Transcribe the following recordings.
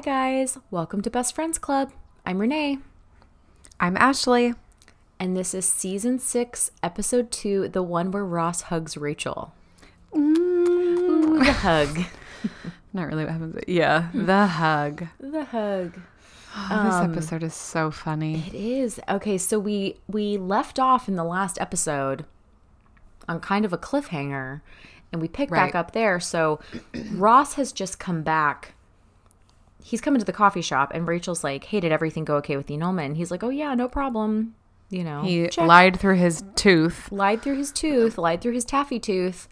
Hi, guys. Welcome to Best Friends Club. I'm Renee, I'm Ashley. and this is season six, episode two, the one where Ross hugs Rachel. Mm. Ooh, the hug. Not really what happens. Yeah, the hug. The hug. Oh, this episode is so funny. It is. Okay, so we we left off in the last episode on kind of a cliffhanger and we pick back up there. So Ross has just come back. He's coming to the coffee shop and Rachel's like, "Hey, did everything go okay with the annulment?" And he's like, "Oh yeah, no problem." You know, He check. lied through his tooth. lied through his tooth, lied through his taffy tooth,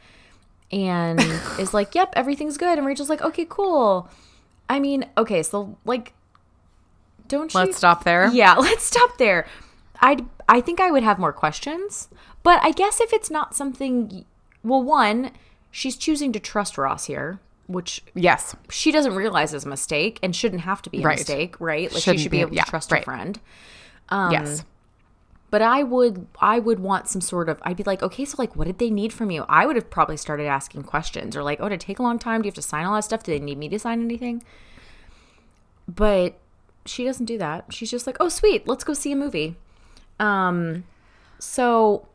and is like, "Yep, everything's good." And Rachel's like, "Okay, cool." I mean, okay, so like, don't you? Let's stop there. Yeah, let's stop there. I'd I think I would have more questions, but I guess if it's not something, well, one, she's choosing to trust Ross here, which Yes. she doesn't realize is a mistake and shouldn't have to be a Right. mistake, right? Like Shouldn't she should be, be- able yeah, to trust her right. friend. yes. But I would I would want some sort of I'd be like, okay, so like what did they need from you? I would have probably started asking questions or like, oh, did it take a long time? Do you have to sign all that stuff? Do they need me to sign anything? But she doesn't do that. She's just like, oh sweet, let's go see a movie. Um so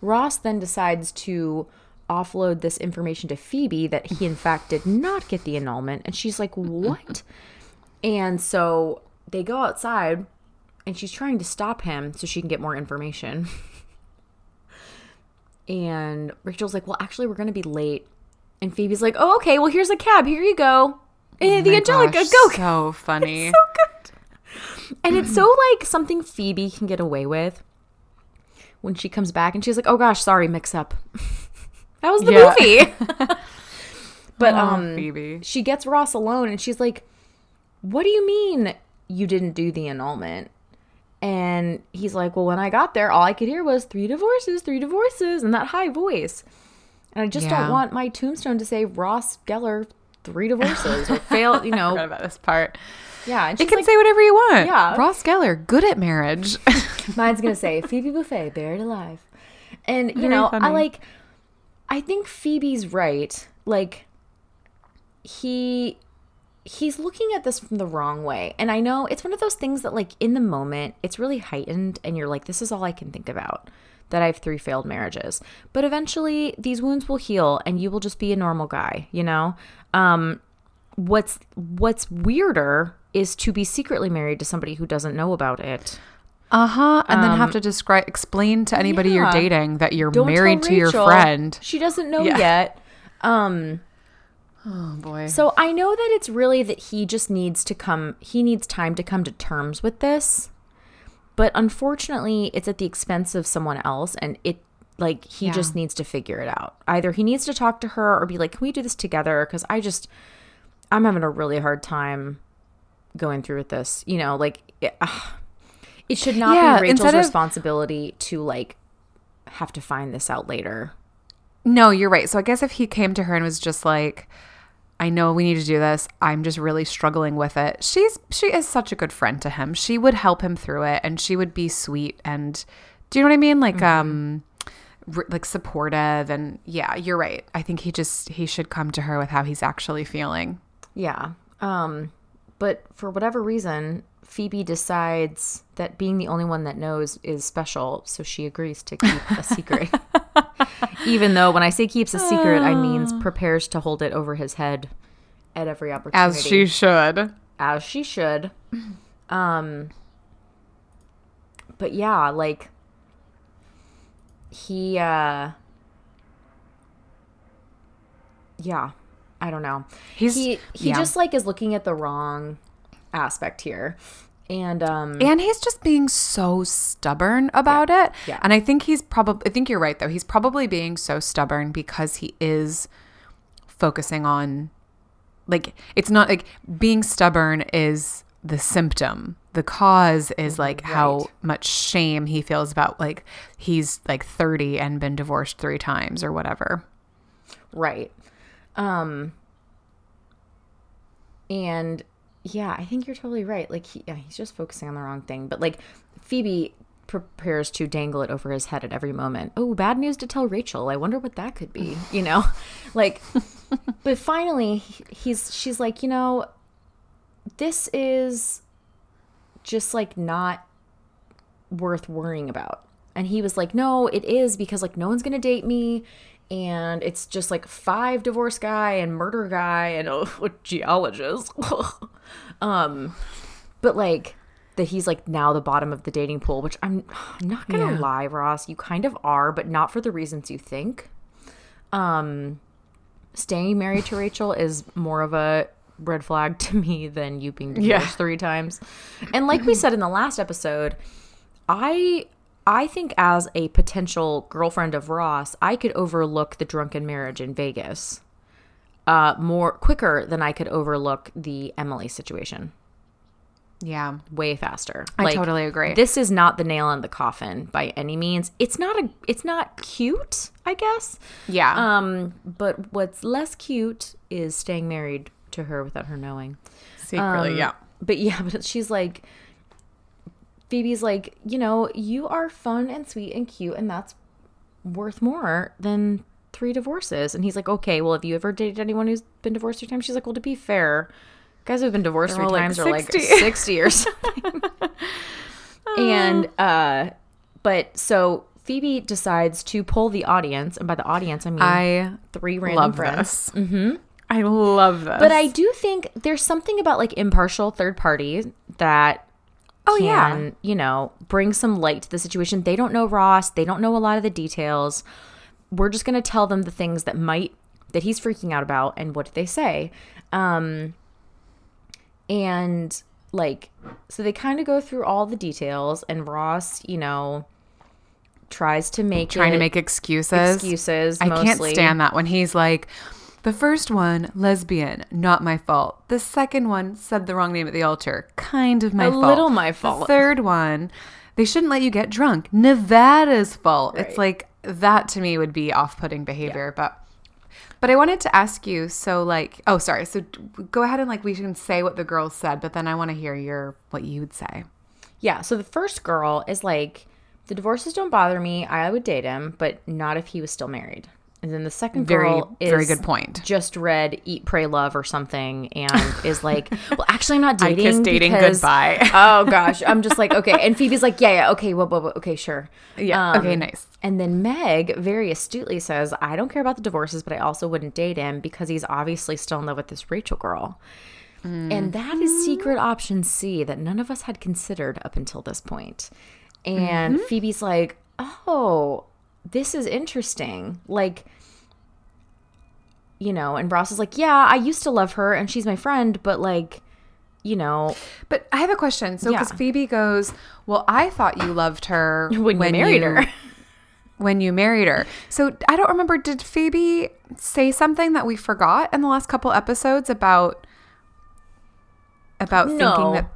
Ross then decides to offload this information to Phoebe that he in fact did not get the annulment and she's like, "What?" and so they go outside and she's trying to stop him so she can get more information. and Rachel's like, "Well, actually, we're going to be late." And Phoebe's like, "Oh, okay. Well, here's a cab. Here you go." Oh and the Oh Angelica gosh, go So funny. so good. And it's so like something Phoebe can get away with when she comes back and she's like, "Oh gosh, sorry, mix up." that was the Yeah. movie. but Oh, um Phoebe. she gets Ross alone and she's like, "What do you mean you didn't do the annulment?" And he's like, "Well, when I got there, all I could hear was three divorces, three divorces, and that high voice." And I just Yeah. don't want my tombstone to say Ross Geller three divorces or failed, you Forgot know. about this part. Yeah, she's can like, say whatever you want. Yeah. Ross Geller, good at marriage. Mine's gonna say Phoebe Buffay buried alive, and you Very know I like. I think Phoebe's right. Like he he's looking at this from the wrong way, and I know it's one of those things that like in the moment it's really heightened, and you're like, this is all I can think about. That I have three failed marriages, but eventually these wounds will heal, and you will just be a normal guy. You know. Um, what's what's weirder is to be secretly married to somebody who doesn't know about it. Uh huh. And then have to describe, explain to anybody you're Um, dating that you're Don't married to your friend. She doesn't know Yeah. yet. Um Oh boy. so I know that it's really that he just needs to come he needs time to come to terms with this. But unfortunately, it's at the expense of someone else and it like he Yeah. just needs to figure it out. Either he needs to talk to her or be like, "Can we do this together?" cuz I just I'm having a really hard time going through with this. You know, like it, ugh. It should not Yeah, be Rachel's of- responsibility to like have to find this out later. No, you're right. So I guess if he came to her and was just like, I know we need to do this. I'm just really struggling with it. She's she is such a good friend to him. She would help him through it and she would be sweet and do you know what I mean? Like um like supportive and yeah, you're right. I think he just he should come to her with how he's actually feeling. Yeah. Um, but for whatever reason, Phoebe decides that being the only one that knows is special, so she agrees to keep a secret. Even though when I say keeps a secret, I means prepares to hold it over his head at every opportunity. As she should. as she should. Um but yeah, like he uh yeah, I don't know. He's- he he yeah. just like is looking at the wrong aspect here. And um And he's just being so stubborn about it. Yeah. And I think he's probably, I think you're right, though. He's probably being so stubborn because he is focusing on, like, it's not like being stubborn is the symptom. The cause is like how much shame he feels about, like, he's like 30 and been divorced three times or whatever. Right. Um and yeah, I think you're totally right. Like he, yeah, he's just focusing on the wrong thing. But like Phoebe prepares to dangle it over his head at every moment. Oh, bad news to tell Rachel. I wonder what that could be, you know? like but finally he's she's like, "You know, this is just like not worth worrying about. And he was like, no, it is because like no one's going to date me. And it's just like five divorce guy and murder guy and a, geologist. um, but like that he's like now the bottom of the dating pool, which I'm, I'm not going to Yeah. lie, Ross. You kind of are, but not for the reasons you think. Um, staying married to Rachel is more of a red flag to me than you being divorced Yeah. three times. And like we said in the last episode, I I think as a potential girlfriend of Ross, I could overlook the drunken marriage in Vegas uh more quicker than I could overlook the Emily situation. Yeah. Way faster. I totally agree. This is not the nail in the coffin by any means. It's not a it's not cute, I guess. Yeah. Um, but what's less cute is staying married to her without her knowing. Secretly, Um, yeah. But yeah, but she's like, Phoebe's like, you know, you are fun and sweet and cute, and that's worth more than three divorces. And he's like, okay, well, have you ever dated anyone who's been divorced three times? She's like, well, to be fair, guys who've been divorced They're three all, like, times are like 60. 60 or something. and, uh, but so Phoebe decides to pull the audience, and by the audience, I mean I three random friends. Mm-hmm. I love this. But I do think there's something about like impartial third parties that Oh, can, yeah. you know, bring some light to the situation. They don't know Ross, they don't know a lot of the details. We're just going to tell them the things that might that he's freaking out about and what did they say? Um and like so they kind of go through all the details and Ross, you know, tries to make trying it to make excuses. excuses I can't stand that when he's like, the first one, lesbian, not my fault. The second one said the wrong name at the altar, kind of my A fault. little my fault. The third one, they shouldn't let you get drunk. Nevada's fault. Right. It's like that to me would be off-putting behavior, but but I wanted to ask you so like oh sorry so go ahead and like we can say what the girls said but then I want to hear your what you would say. Yeah. So the first girl is like, the divorces don't bother me. I would date him, but not if he was still married. And then the second Very girl is very good point. Just read Eat, Pray, Love or something, and is like, well, actually, I'm not dating. I kiss dating because- goodbye. oh gosh, I'm just like, okay. And Phoebe's like, yeah, yeah, okay, well, well, well, okay, sure. Yeah. Um, okay, nice. And then Meg very astutely says, I don't care about the divorces, but I also wouldn't date him because he's obviously still in love with this Rachel girl. And that is secret option C that none of us had considered up until this point. And Phoebe's like, oh, this is interesting. Like, you know, and Ross is like, yeah, I used to love her and she's my friend, but like, you know, But I have a question. So, because Yeah. Phoebe goes, Well, I thought you loved her when, you married her. When you married her. So, I don't remember. Did Phoebe say something that we forgot in the last couple episodes about about No. thinking that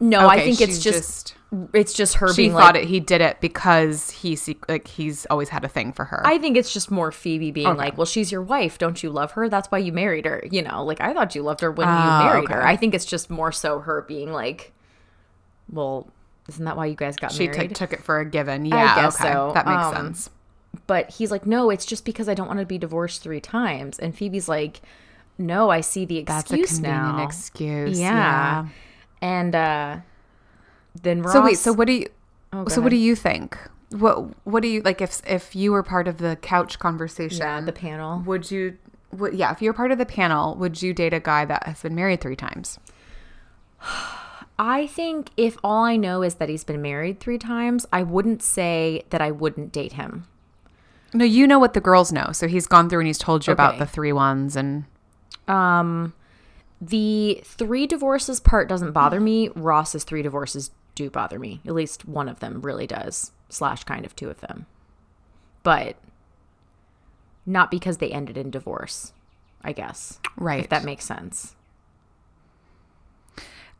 No, I think it's she just, it's just her she being thought like, it, he did it because he like he's always had a thing for her. I think it's just more Phoebe being Okay. like, well, she's your wife. Don't you love her? That's why you married her. You know, like I thought you loved her when Oh, you married her. I think it's just more so her being like, well, isn't that why you guys got she married? took took it for a given. Yeah, okay. so. That makes Um, sense. but he's like, no, it's just because I don't want to be divorced three times. And Phoebe's like, no, I see the That's a excuse convenient now. excuse. yeah. yeah. And uh then Ross. So wait, so what do you Oh, so what do you think? What what do you like if if you were part of the couch conversation? Yeah, the panel. Would you would yeah, if you're part of the panel, would you date a guy that has been married 3 times? I think if all I know is that he's been married three times, I wouldn't say that I wouldn't date him. No, you know what the girls know. So he's gone through and he's told you about the three ones and Um, the three divorces part doesn't bother me. Ross's three divorces do bother me. At least one of them really does. Slash, kind of two of them, but not because they ended in divorce. I guess. right. If that makes sense.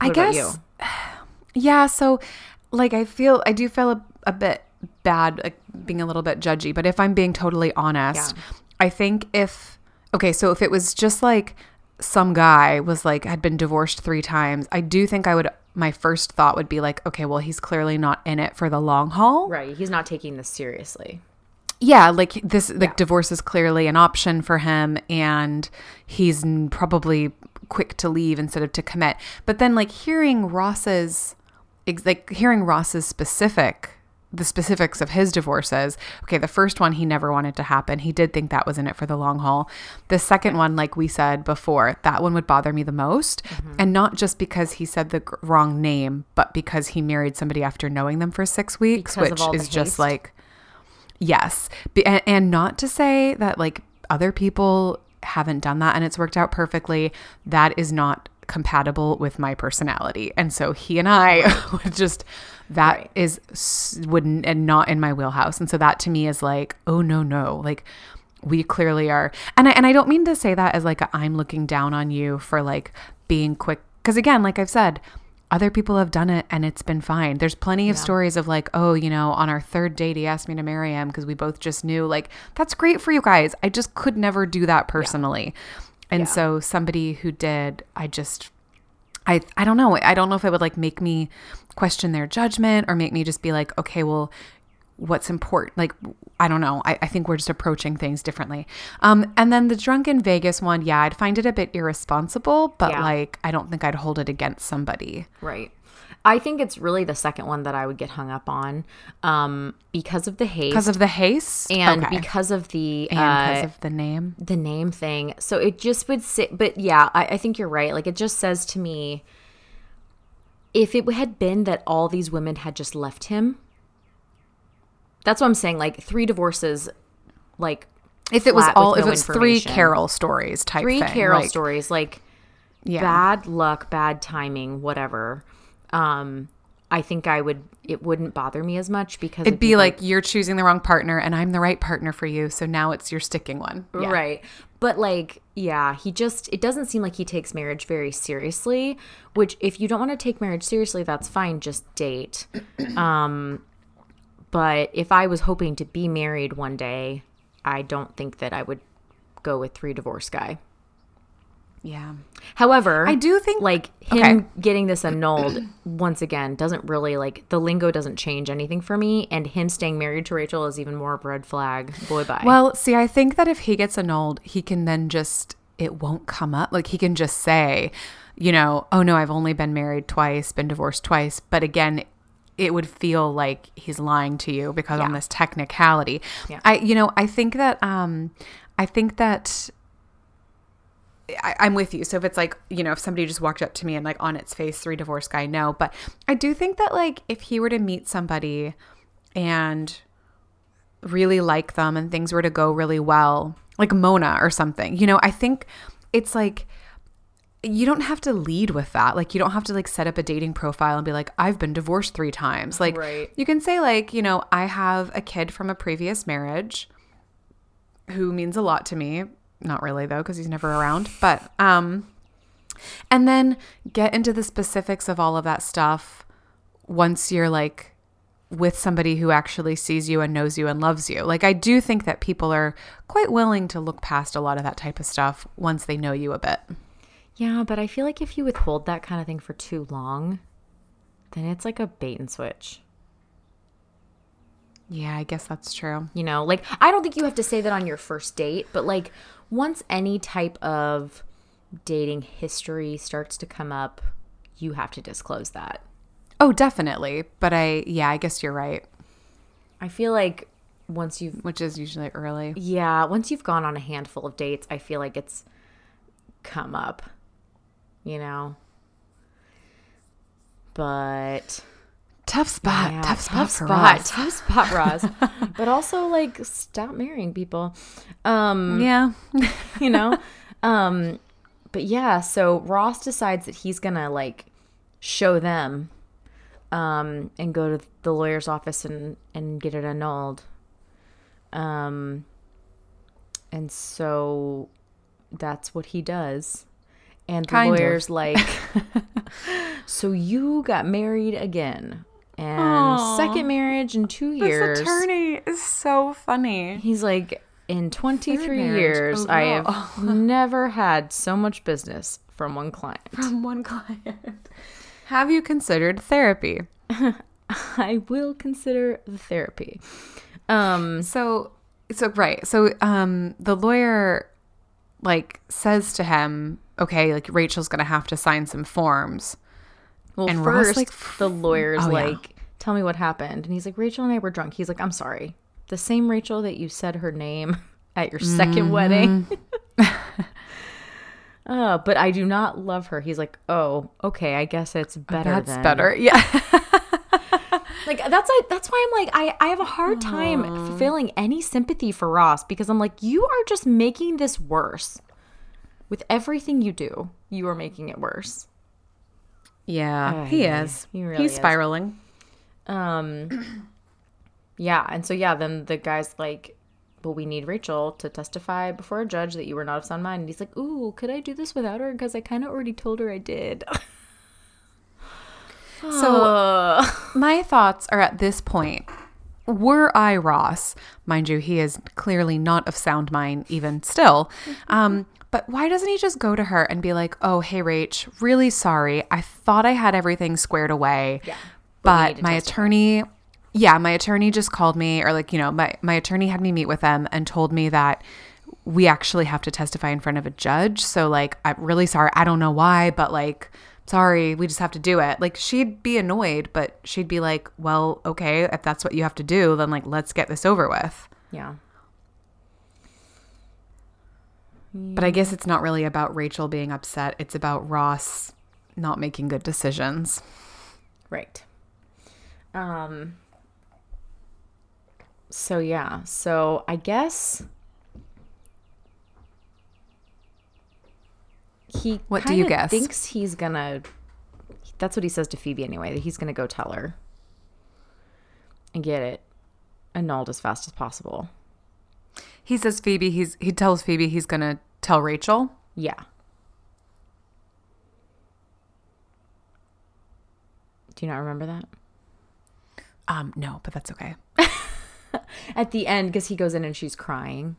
I What about guess Yeah, so like I feel I do feel a, a bit bad like being a little bit judgy, but if I'm being totally honest, Yeah. I think if okay, so if it was just like some guy was like had been divorced 3 times, I do think I would my first thought would be like, okay, well he's clearly not in it for the long haul. Right. He's not taking this seriously. yeah, like this, like divorce is clearly an option for him, and he's probably quick to leave instead of to commit. But then, like hearing Ross's, like hearing Ross's specific, the specifics of his divorces. Okay, the first one he never wanted to happen. He did think that was in it for the long haul. The second one, like we said before, that one would bother me the most, and not just because he said the wrong name, but because he married somebody after knowing them for six weeks, Because which is just like. Yes. And, and not to say that like other people haven't done that and it's worked out perfectly. That is not compatible with my personality. And so he and I would just that Right. is wouldn't and not in my wheelhouse. And so that to me is like, oh no, no. Like we clearly are. And I and I don't mean to say that as like i I'm looking down on you for like being quick cuz again, like I've said, other people have done it and it's been fine. There's plenty of stories of like, oh, you know, on our third date, he asked me to marry him because we both just knew. Like, that's great for you guys. I just could never do that personally. And Yeah. so somebody who did, I just, I, I don't know. I don't know if it would like make me question their judgment or make me just be like, okay, well, what's important like i don't know I, I think we're just approaching things differently um and then the drunken vegas one yeah i'd find it a bit irresponsible but Yeah. like i don't think i'd hold it against somebody Right. I think it's really the second one that I would get hung up on um, because of the haste because of the haste and Okay. because of the and uh, because of the name the name thing. So it just would sit, but yeah, I, I think you're right. Like it just says to me, if it had been that all these women had just left him, that's what I'm saying. Like three divorces, like if it was all if no it was three carol stories type three thing, Carol like, stories, like yeah bad luck, bad timing, whatever. Um, I think I would. It wouldn't bother me as much because it'd be like you're choosing the wrong partner and i'm the right partner for you so now it's your sticking one yeah. Right. But like, yeah, he just it doesn't seem like he takes marriage very seriously, which if you don't want to take marriage seriously, that's fine, just date. um but if I was hoping to be married one day, I don't think that I would go with three divorce guy. Yeah However, I do think- like him okay. getting this annulled once again doesn't really like the lingo doesn't change anything for me and him staying married to Rachel is even more a red flag. Boy bye. Well, see, I think that if he gets annulled, he can then just, it won't come up. Like he can just say, you know, oh no, I've only been married twice, been divorced twice. But again, it would feel like he's lying to you because on this technicality. Yeah. I, you know, I think that, um, I think that I, I'm with you. So if it's like, you know, if somebody just walked up to me and like on its face, three divorce guy, no. But I do think that like if he were to meet somebody and really like them and things were to go really well, like Mona or something, you know, I think it's like you don't have to lead with that. Like you don't have to like set up a dating profile and be like, I've been divorced three times. Like Right. you can say like, you know, I have a kid from a previous marriage who means a lot to me. Not really though, because he's never around. But um and then get into the specifics of all of that stuff once you're like with somebody who actually sees you and knows you and loves you. Like I do think that people are quite willing to look past a lot of that type of stuff once they know you a bit. Yeah, but I feel like if you withhold that kind of thing for too long, then it's like a bait and switch. Yeah, I guess that's true. You know, like I don't think you have to say that on your first date, but like once any type of dating history starts to come up, you have to disclose that. Oh, definitely. But I yeah, I guess you're right, I feel like once you've which is usually early. yeah, once you've gone on a handful of dates, I feel like it's come up. You know? But Tough spot. Yeah, tough spot for spot. Tough spot, Ross. but also like stop marrying people. Um, Yeah. you know? um, but yeah, so Ross decides that he's gonna like show them um and go to the lawyer's office and and get it annulled. Um and so that's what he does. And the Kind of. lawyer's like So you got married again. And Aw. second marriage in two years. This attorney is so funny. He's like, in 23 marriage. years, Oh, I have never had so much business from one client. From one client. Have you considered therapy? I will consider the therapy. Um, So so right. So um the lawyer like says to him, okay, like Rachel's gonna have to sign some forms. Well, And Ross, first, like, the lawyer's oh, yeah. like, "Tell me what happened," and he's like, "Rachel and I were drunk." He's like, "I'm sorry, the same Rachel that you said her name at your 2nd Mm-hmm. wedding." uh, but I do not love her. He's like, "Oh, okay, I guess it's better." That's then." better. Yeah. Like that's like that's why I'm like I I have a hard time feeling any sympathy for Ross because I'm like you are just making this worse. With everything you do, you are making it worse. Yeah. he is. he really He's is. spiraling. Um, yeah, and so yeah, then the guy's like, "Well, we need Rachel to testify before a judge that you were not of sound mind." And he's like, "Ooh, could I do this without her? Because I kind of already told her I did." So my thoughts are at this point. Were I Ross, mind you, he is clearly not of sound mind even still. Um, but why doesn't he just go to her and be like, "Oh, hey, Rach, really sorry. I thought I had everything squared away, Yeah, but, but you need to my testify." attorney, yeah, my attorney just called me, or like, you know, my my attorney had me meet with them and told me that we actually have to testify in front of a judge. So like, I'm really sorry. I don't know why, but like." Sorry, we just have to do it. Like she'd be annoyed, but she'd be like, "Well, okay, if that's what you have to do, then like let's get this over with." yeah, But I guess it's not really about Rachel being upset. It's about Ross not making good decisions. right. Um. So yeah, so I guess he What do you guess? Thinks he's gonna. That's what he says to Phoebe anyway. That he's gonna go tell her and get it annulled as fast as possible. He says Phoebe, he's he tells Phoebe he's going to tell Rachel. Yeah. Do you not remember that? Um no, but that's okay. At the end, because he goes in and she's crying.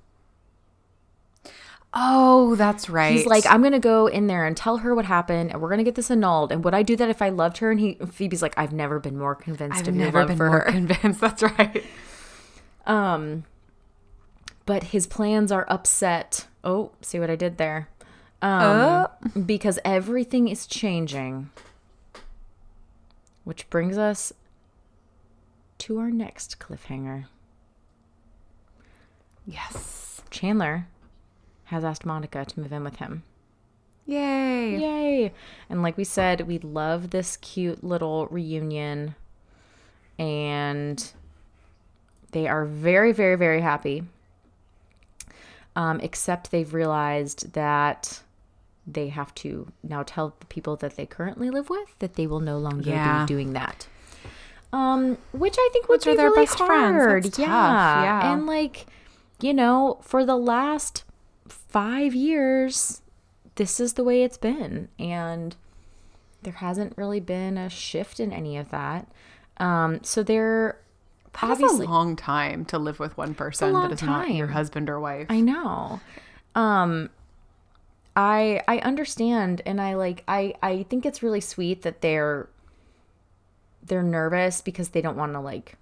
Oh, that's right. He's like, I'm gonna go in there and tell her what happened, and we're gonna get this annulled. And would I do that if I loved her? And he, Phoebe's like, I've never been more convinced I've never been more her. convinced. That's right. Um, but his plans are upset. Oh, see what I did there? Um, because everything is changing. Which brings us to our next cliffhanger. Yes. Chandler has asked Monica to move in with him. Yay. Yay! And like we said, we love this cute little reunion. And they are very, very, very happy. Um, except they've realized that they have to now tell the people that they currently live with that they will no longer Yeah. be doing that. Um, which I think would Which are be their really best friends. hard. That's yeah. Yeah. and like, you know, for the last five years, this is the way it's been, and there hasn't really been a shift in any of that. Um, so they're That obviously a long time to live with one person that is not your husband or wife. I know. Um I I understand and I like I I think it's really sweet that they're they're nervous because they don't want to like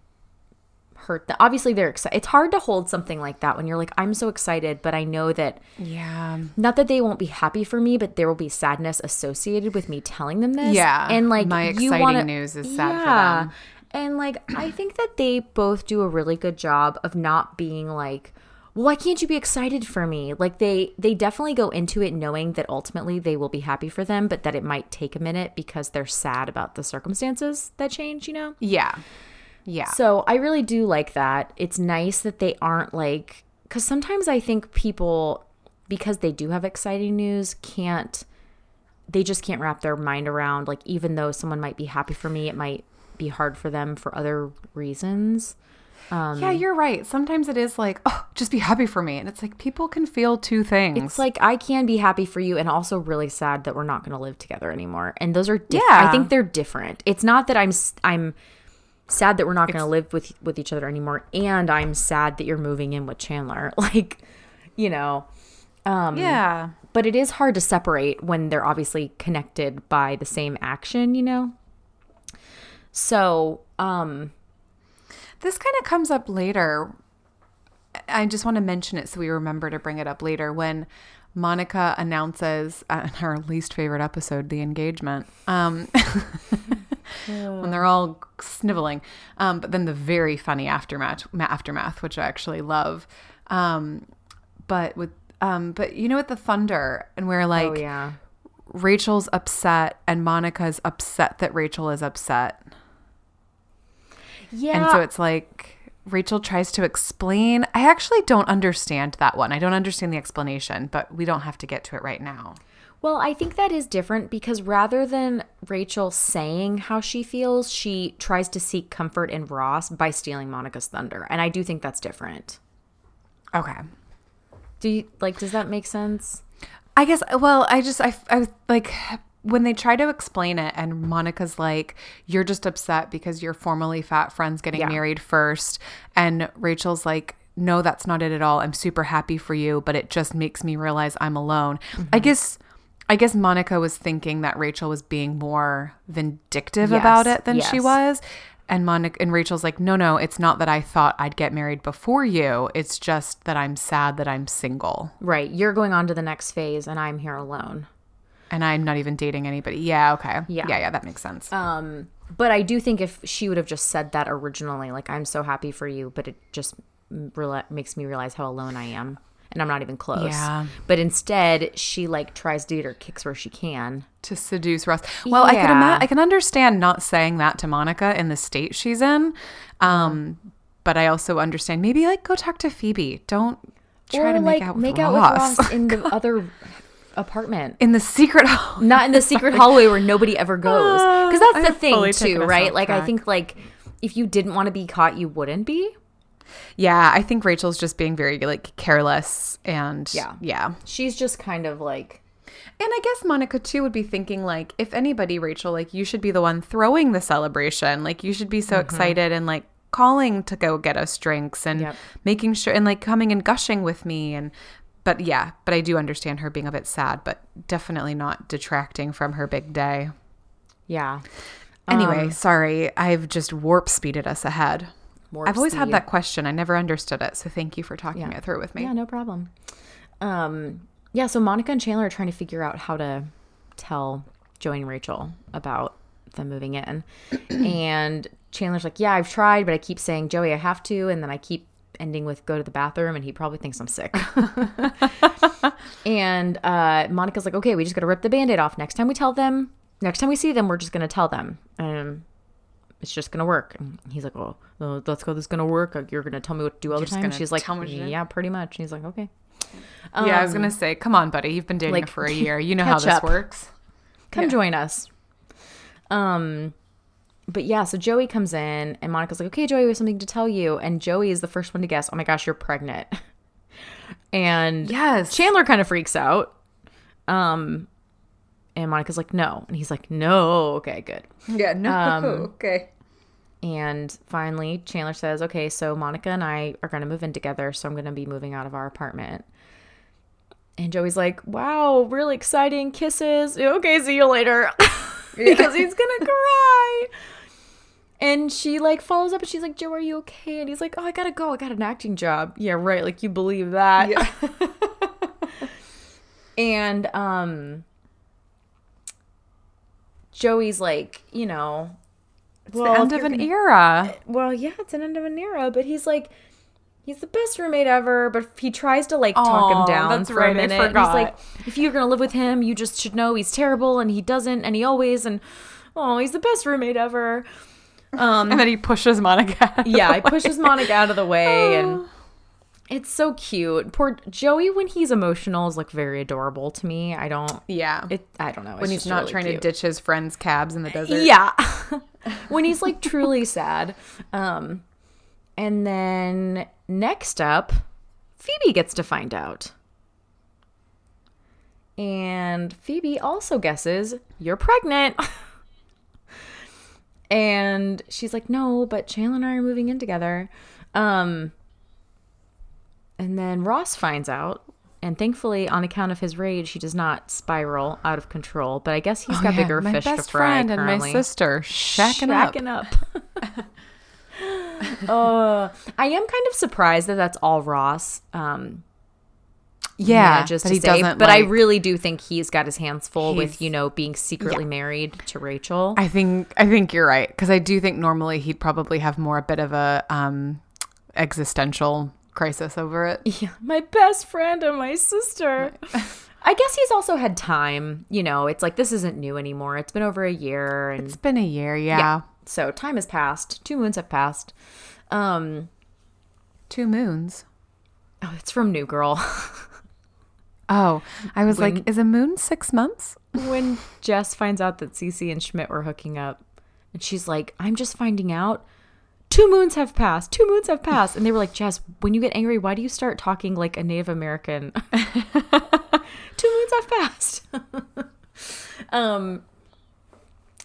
hurt them. Obviously they're excited. It's hard to hold something like that when you're like I'm so excited, but I know that yeah. not that they won't be happy for me, but there will be sadness associated with me telling them this. Yeah, and like my you exciting wanna, news is sad for them. And like I think that they both do a really good job of not being like, well, why can't you be excited for me? Like they they definitely go into it knowing that ultimately they will be happy for them, but that it might take a minute because they're sad about the circumstances that change. You know. Yeah. Yeah. So I really do like that. It's nice that they aren't like, because sometimes I think people, because they do have exciting news, can't, they just can't wrap their mind around, like, even though someone might be happy for me, it might be hard for them for other reasons. Um, yeah, you're right. Sometimes it is like, oh, just be happy for me. And it's like people can feel two things. It's like I can be happy for you and also really sad that we're not going to live together anymore. And those are different. Yeah. I think they're different. It's not that I'm I'm sad that we're not going to live with with each other anymore and I'm sad that you're moving in with Chandler. Like, you know, Um yeah. but it is hard to separate when they're obviously connected by the same action, you know? So, um This kind of comes up later. I just want to mention it so we remember to bring it up later when Monica announces uh, in her least favorite episode, the engagement. Um, when they're all sniveling. Um, but then the very funny aftermath, aftermath, which I actually love. Um, but with, um, but you know, with the thunder, and we're like, oh yeah. Rachel's upset, and Monica's upset that Rachel is upset, Yeah. and so it's like. Rachel tries to explain. I actually don't understand that one. I don't understand the explanation, but we don't have to get to it right now. Well, I think that is different because rather than Rachel saying how she feels, she tries to seek comfort in Ross by stealing Monica's thunder. And I do think that's different. Okay. Do you like does that make sense? I guess. Well, I just I I like when they try to explain it, and Monica's like, "You're just upset because your formerly fat friend's getting Yeah. married first. and Rachel's like. No, that's not it at all. I'm super happy for you, but it just makes me realize I'm alone. I mm-hmm. guess I guess Monica was thinking that Rachel was being more vindictive Yes, about it than she was. And Monica and Rachel's like, "No, no, it's not that I thought I'd get married before you. It's just that I'm sad that I'm single." Right. You're going on to the next phase and I'm here alone. And I'm not even dating anybody. Yeah, okay. Yeah. Yeah, yeah, that makes sense. Um but I do think if she would have just said that originally, like I'm so happy for you, but it just reala- makes me realize how alone I am and I'm not even close. Yeah. But instead, she like tries to get her kicks where she can. to seduce Ross. Well, I could Yeah. ima- I can understand not saying that to Monica in the state she's in. Um, but I also understand maybe like go talk to Phoebe. Don't try or to make like out with make Ross. out with Ross in the other apartment. in the secret hall. Not in the secret hallway where nobody ever goes. Ah, because I that's the thing too, right? Like I think like if you didn't want to be caught, you wouldn't be. Yeah, I think Rachel's just being very like careless and Yeah. yeah. She's just kind of like And I guess Monica too would be thinking like, if anybody, Rachel, like you should be the one throwing the celebration. Like you should be so mm-hmm. excited and like calling to go get us drinks and Yep. making sure and like coming and gushing with me and but yeah, but I do understand her being a bit sad, but definitely not detracting from her big day. yeah. Anyway, sorry, I've just warp speeded us ahead. I've always had that question. I never understood it, so thank you for talking Yeah. it through with me. Yeah, no problem. Um, yeah, so Monica and Chandler are trying to figure out how to tell Joey and Rachel about them moving in. and Chandler's like, Yeah, I've tried, but I keep saying, Joey, I have to. And then I keep ending with go to the bathroom, and he probably thinks I'm sick. and uh, Monica's like, Okay, we just got to rip the band aid off. Next time we tell them, next time we see them, we're just going to tell them. Um, it's just gonna work. And he's like, "Oh, uh, that's how this is gonna work. You're gonna tell me what to do all the time." She's like, tell me what to do? "Yeah, pretty much." And he's like, "Okay." yeah, I was gonna say, come on, buddy, you've been dating like, for a year. You know how this up. works. come Yeah. join us. Um, but yeah, so Joey comes in and Monica's like, okay, Joey, we have something to tell you. And Joey is the first one to guess, oh my gosh, you're pregnant. and Yes. Chandler kind of freaks out. Um, and Monica's like, no. And he's like, no. Okay, good. Yeah, no. Um, okay. And finally, Chandler says, okay, so Monica and I are going to move in together. So I'm going to be moving out of our apartment. And Joey's like, wow, really exciting kisses. Okay, see you later. because he's to cry. And she like follows up and she's like, Joe, are you okay? And he's like, oh, I got to go. I got an acting job. Yeah, right. Like you believe that. and um Joey's like, you know, it's the end of an gonna- era. well, yeah, it's an end of an era, but he's like, he's the best roommate ever. But he tries to like talk him down for right, a minute. He's like, if you're gonna live with him, you just should know he's terrible, and he doesn't, and he always, and oh, he's the best roommate ever. Um, And then he pushes Monica. yeah, he pushes. Monica out of the way, and it's so cute. Poor Joey, when he's emotional, is like very adorable to me. I don't, Yeah. it, I don't know. when he's not trying to ditch his friends' cabs in the desert. Yeah. when he's like truly sad. Um and then next up, Phoebe gets to find out. And Phoebe also guesses you're pregnant. and she's like, "No, but Chandler and I are moving in together." Um and then Ross finds out and thankfully, on account of his rage, he does not spiral out of control. But I guess he's Oh, got yeah, bigger my fish best to fry friend currently. and my sister shacking up. Shacking up. uh, I am kind of surprised that that's all Ross. Um, Yeah, manages but to he say, but I really do think he's got his hands full with you know being secretly married to Rachel. I think I think you're right because I do think normally he'd probably have more a bit of a um, existential crisis over it. yeah, my best friend and my sister. I guess he's also had time. You know, it's like this isn't new anymore. It's been over a year, and It's been a year, yeah. yeah, so time has passed. Two moons have passed. Um, Two moons. oh, it's from New Girl. Oh, I was When- like, is a moon six months? when Jess finds out that Cece and Schmidt were hooking up, and she's like, "I'm just finding out." Two moons have passed. Two moons have passed, and they were like, "Jess, when you get angry, why do you start talking like a Native American?" two moons have passed. um.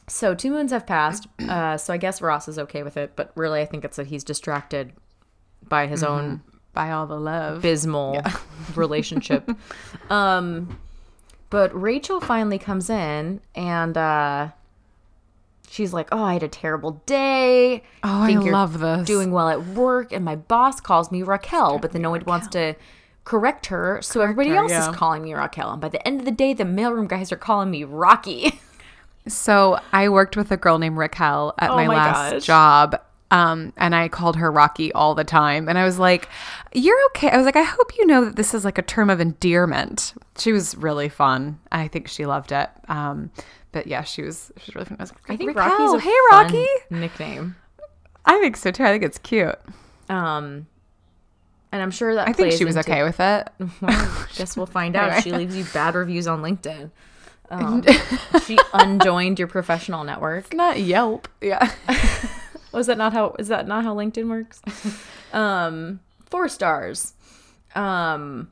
So two moons have passed. Uh, so I guess Ross is okay with it, but really, I think it's that he's distracted by his own By all the love. abysmal relationship. um, but Rachel finally comes in and uh, she's like, "Oh, I had a terrible day. Oh, I love this. Doing well at work, and my boss calls me Raquel, but then no one wants to." Correct her, so everybody her, else yeah. is calling me Raquel. And by the end of the day, the mailroom guys are calling me Rocky. So I worked with a girl named Raquel at Oh my, my last gosh. job. Um, and I called her Rocky all the time. And I was like, You're okay. I was like, I hope you know that this is like a term of endearment. She was really fun. I think she loved it. Um, but yeah, she was she was really fun. I was like, I think Raquel, Rocky's a hey Rocky. nickname. I think so too. I think it's cute. Um, and I'm sure that I think she was into- okay with it. Well, guess we'll find out. Anyway. She leaves you bad reviews on LinkedIn. Um, she unjoined your professional network. Not Yelp. Yeah. Was that not how? Is that not how LinkedIn works? Um, four stars. Um,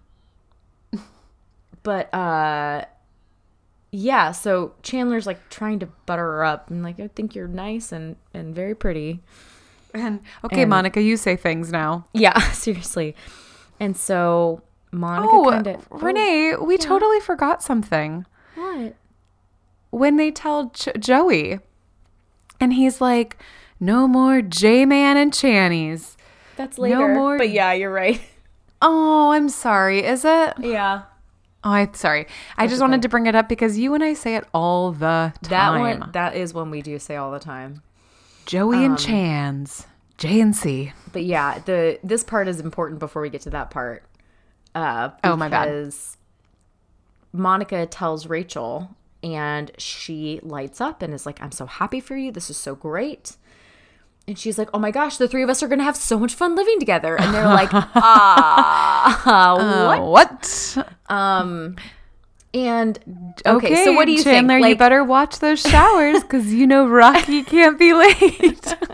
but uh, yeah. So Chandler's like trying to butter her up and like I think you're nice and and very pretty. And okay, And- Monica, you say things now. Yeah, seriously. And so Monica Oh, kind of Renee, we totally forgot something. What? when they tell Joey, and he's like, "No more J Man and Channies." That's later. No more- But yeah, you're right. Oh, I'm sorry. Is it? Yeah. Oh, I'm sorry. I just wanted to bring it up because you and I say it all the time. That one that is one we do say all the time. Joey Um, and Chans, J and C. But yeah, the this part is important before we get to that part. Uh Oh, my bad. because Monica tells Rachel and she lights up and is like, I'm so happy for you. This is so great. And she's like, Oh my gosh, the three of us are gonna have so much fun living together. And they're like, Ah, what? what? Um and okay, so what do you Chandler? think? you better watch those showers because you know Rocky can't be late.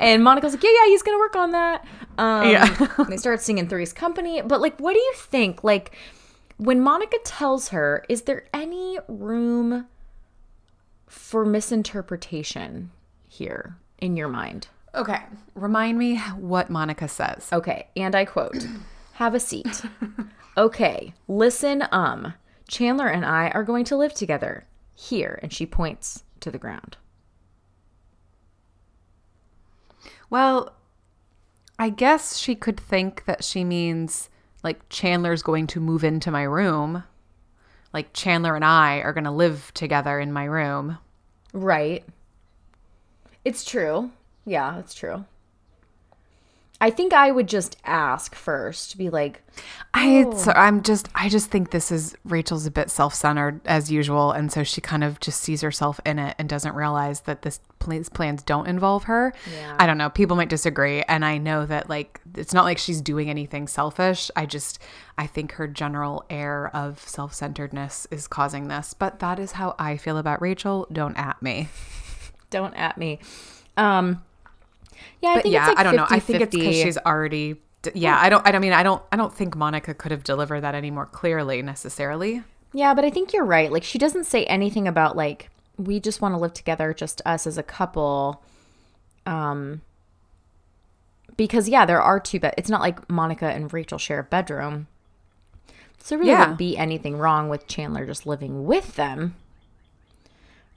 And Monica's like, yeah, yeah, he's gonna work on that. Um, Yeah. and they start singing Three's Company. But like, what do you think? Like, when Monica tells her, is there any room for misinterpretation here in your mind? okay, remind me what Monica says. Okay, and I quote, "Have a seat." okay, listen. Um, Chandler and I are going to live together here, and she points to the ground. Well, I guess she could think that she means like Chandler's going to move into my room. Like Chandler and I are going to live together in my room. Right. It's true. Yeah, it's true. I think I would just ask first, to be like, I Oh. so I'm just I just think this is Rachel's a bit self-centered as usual and so she kind of just sees herself in it and doesn't realize that this these plans don't involve her. Yeah. I don't know, people might disagree and I know that like it's not like she's doing anything selfish. I just I think her general air of self-centeredness is causing this, but that is how I feel about Rachel. Don't at me. don't at me. Um, yeah, I But yeah, it's like I don't know. I think it's 50-50. because she's already. Yeah, I don't. I don't mean. I don't. I don't think Monica could have delivered that any more clearly necessarily. Yeah, but I think you're right. Like, she doesn't say anything about, like, we just want to live together, just us as a couple. Um, because, yeah, there are two bed. It's not like Monica and Rachel share a bedroom. So, really Yeah. wouldn't be anything wrong with Chandler just living with them.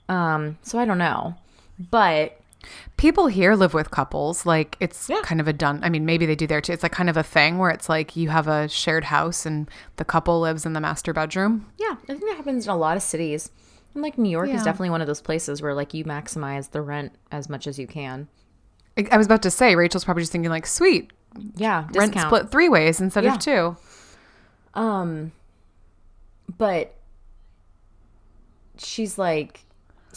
Um, so I don't know. But People here live with couples. Like it's Yeah. kind of a done. I mean, maybe they do there too. It's like kind of a thing where it's like you have a shared house and the couple lives in the master bedroom. Yeah, I think that happens in a lot of cities. And like New York Yeah. is definitely one of those places where like you maximize the rent as much as you can. I, I was about to say Rachel's probably just thinking like, sweet, Yeah, rent discount. split three ways instead Yeah. of two. Um, but she's like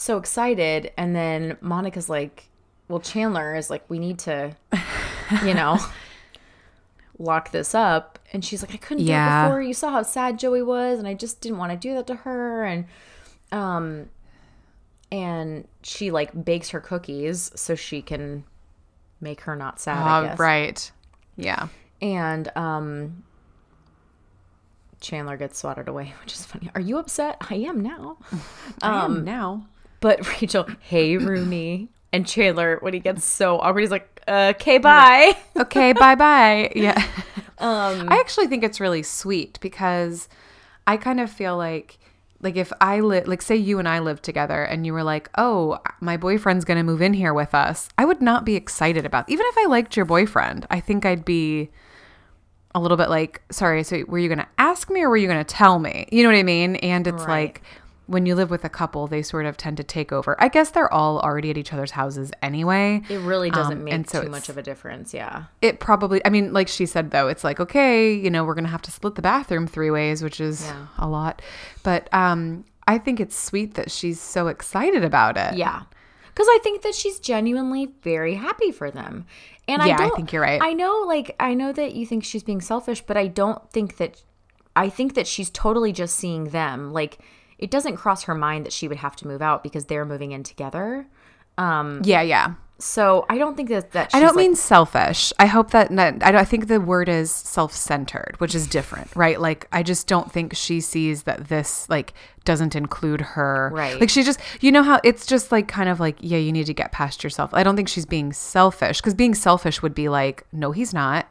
so excited, and then Monica's like, "Well, Chandler is like, we need to, you know, lock this up." And she's like, "I couldn't do it before. You saw how sad Joey was, and I just didn't want to do that to her." And um, and she like bakes her cookies so she can make her not sad. I Uh, right. Yeah. And um Chandler gets swatted away, which is funny. Are you upset? I am now. I Um, now. But Rachel, hey Rooney. And Chandler, when he gets so awkward, he's like, okay, bye. Okay, bye bye. Yeah. Um I actually think it's really sweet because I kind of feel like like if I live like say you and I live together and you were like, "Oh, my boyfriend's going to move in here with us." I would not be excited about. Even if I liked your boyfriend, I think I'd be a little bit like, "Sorry, so were you going to ask me or were you going to tell me?" You know what I mean? And it's Right. like when you live with a couple, they sort of tend to take over. I guess they're all already at each other's houses anyway. it really doesn't Um, make so too much of a difference. Yeah. it probably i mean like she said though it's like okay you know we're gonna have to split the bathroom three ways which is Yeah. a lot but um i think it's sweet that she's so excited about it Yeah. Because I think that she's genuinely very happy for them. And I Yeah, I don't think you're right. I know like I know that you think she's being selfish, but I don't think that I think that she's totally just seeing them. Like it doesn't cross her mind that she would have to move out because they're moving in together. yeah yeah So I don't think that that she's i don't like, mean selfish i hope that not, I, don't, I think the word is self-centered which is different right like i just don't think she sees that this like doesn't include her Right. like she just you know how it's just like kind of like yeah you need to get past yourself i don't think she's being selfish because being selfish would be like no he's not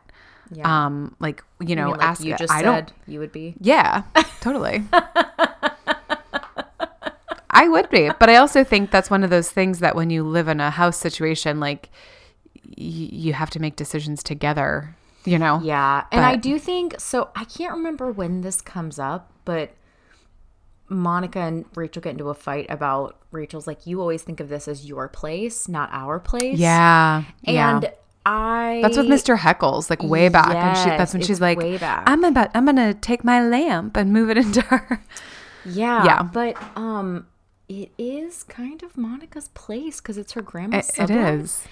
yeah. um like you know I mean, like ask you just i said don't you would be. yeah totally i would be but i also think that's one of those things that when you live in a house situation like y- you have to make decisions together you know Yeah. And I do think so. I can't remember when this comes up, but Monica and Rachel get into a fight about Rachel's like, you always think of this as your place, not our place. yeah And yeah I. that's with Mr. Heckles, like way back. and she, that's when she's like, way back. "I'm about, I'm gonna take my lamp and move it into her." Yeah. Yeah. But um, it is kind of Monica's place because it's her grandma's. It, it is.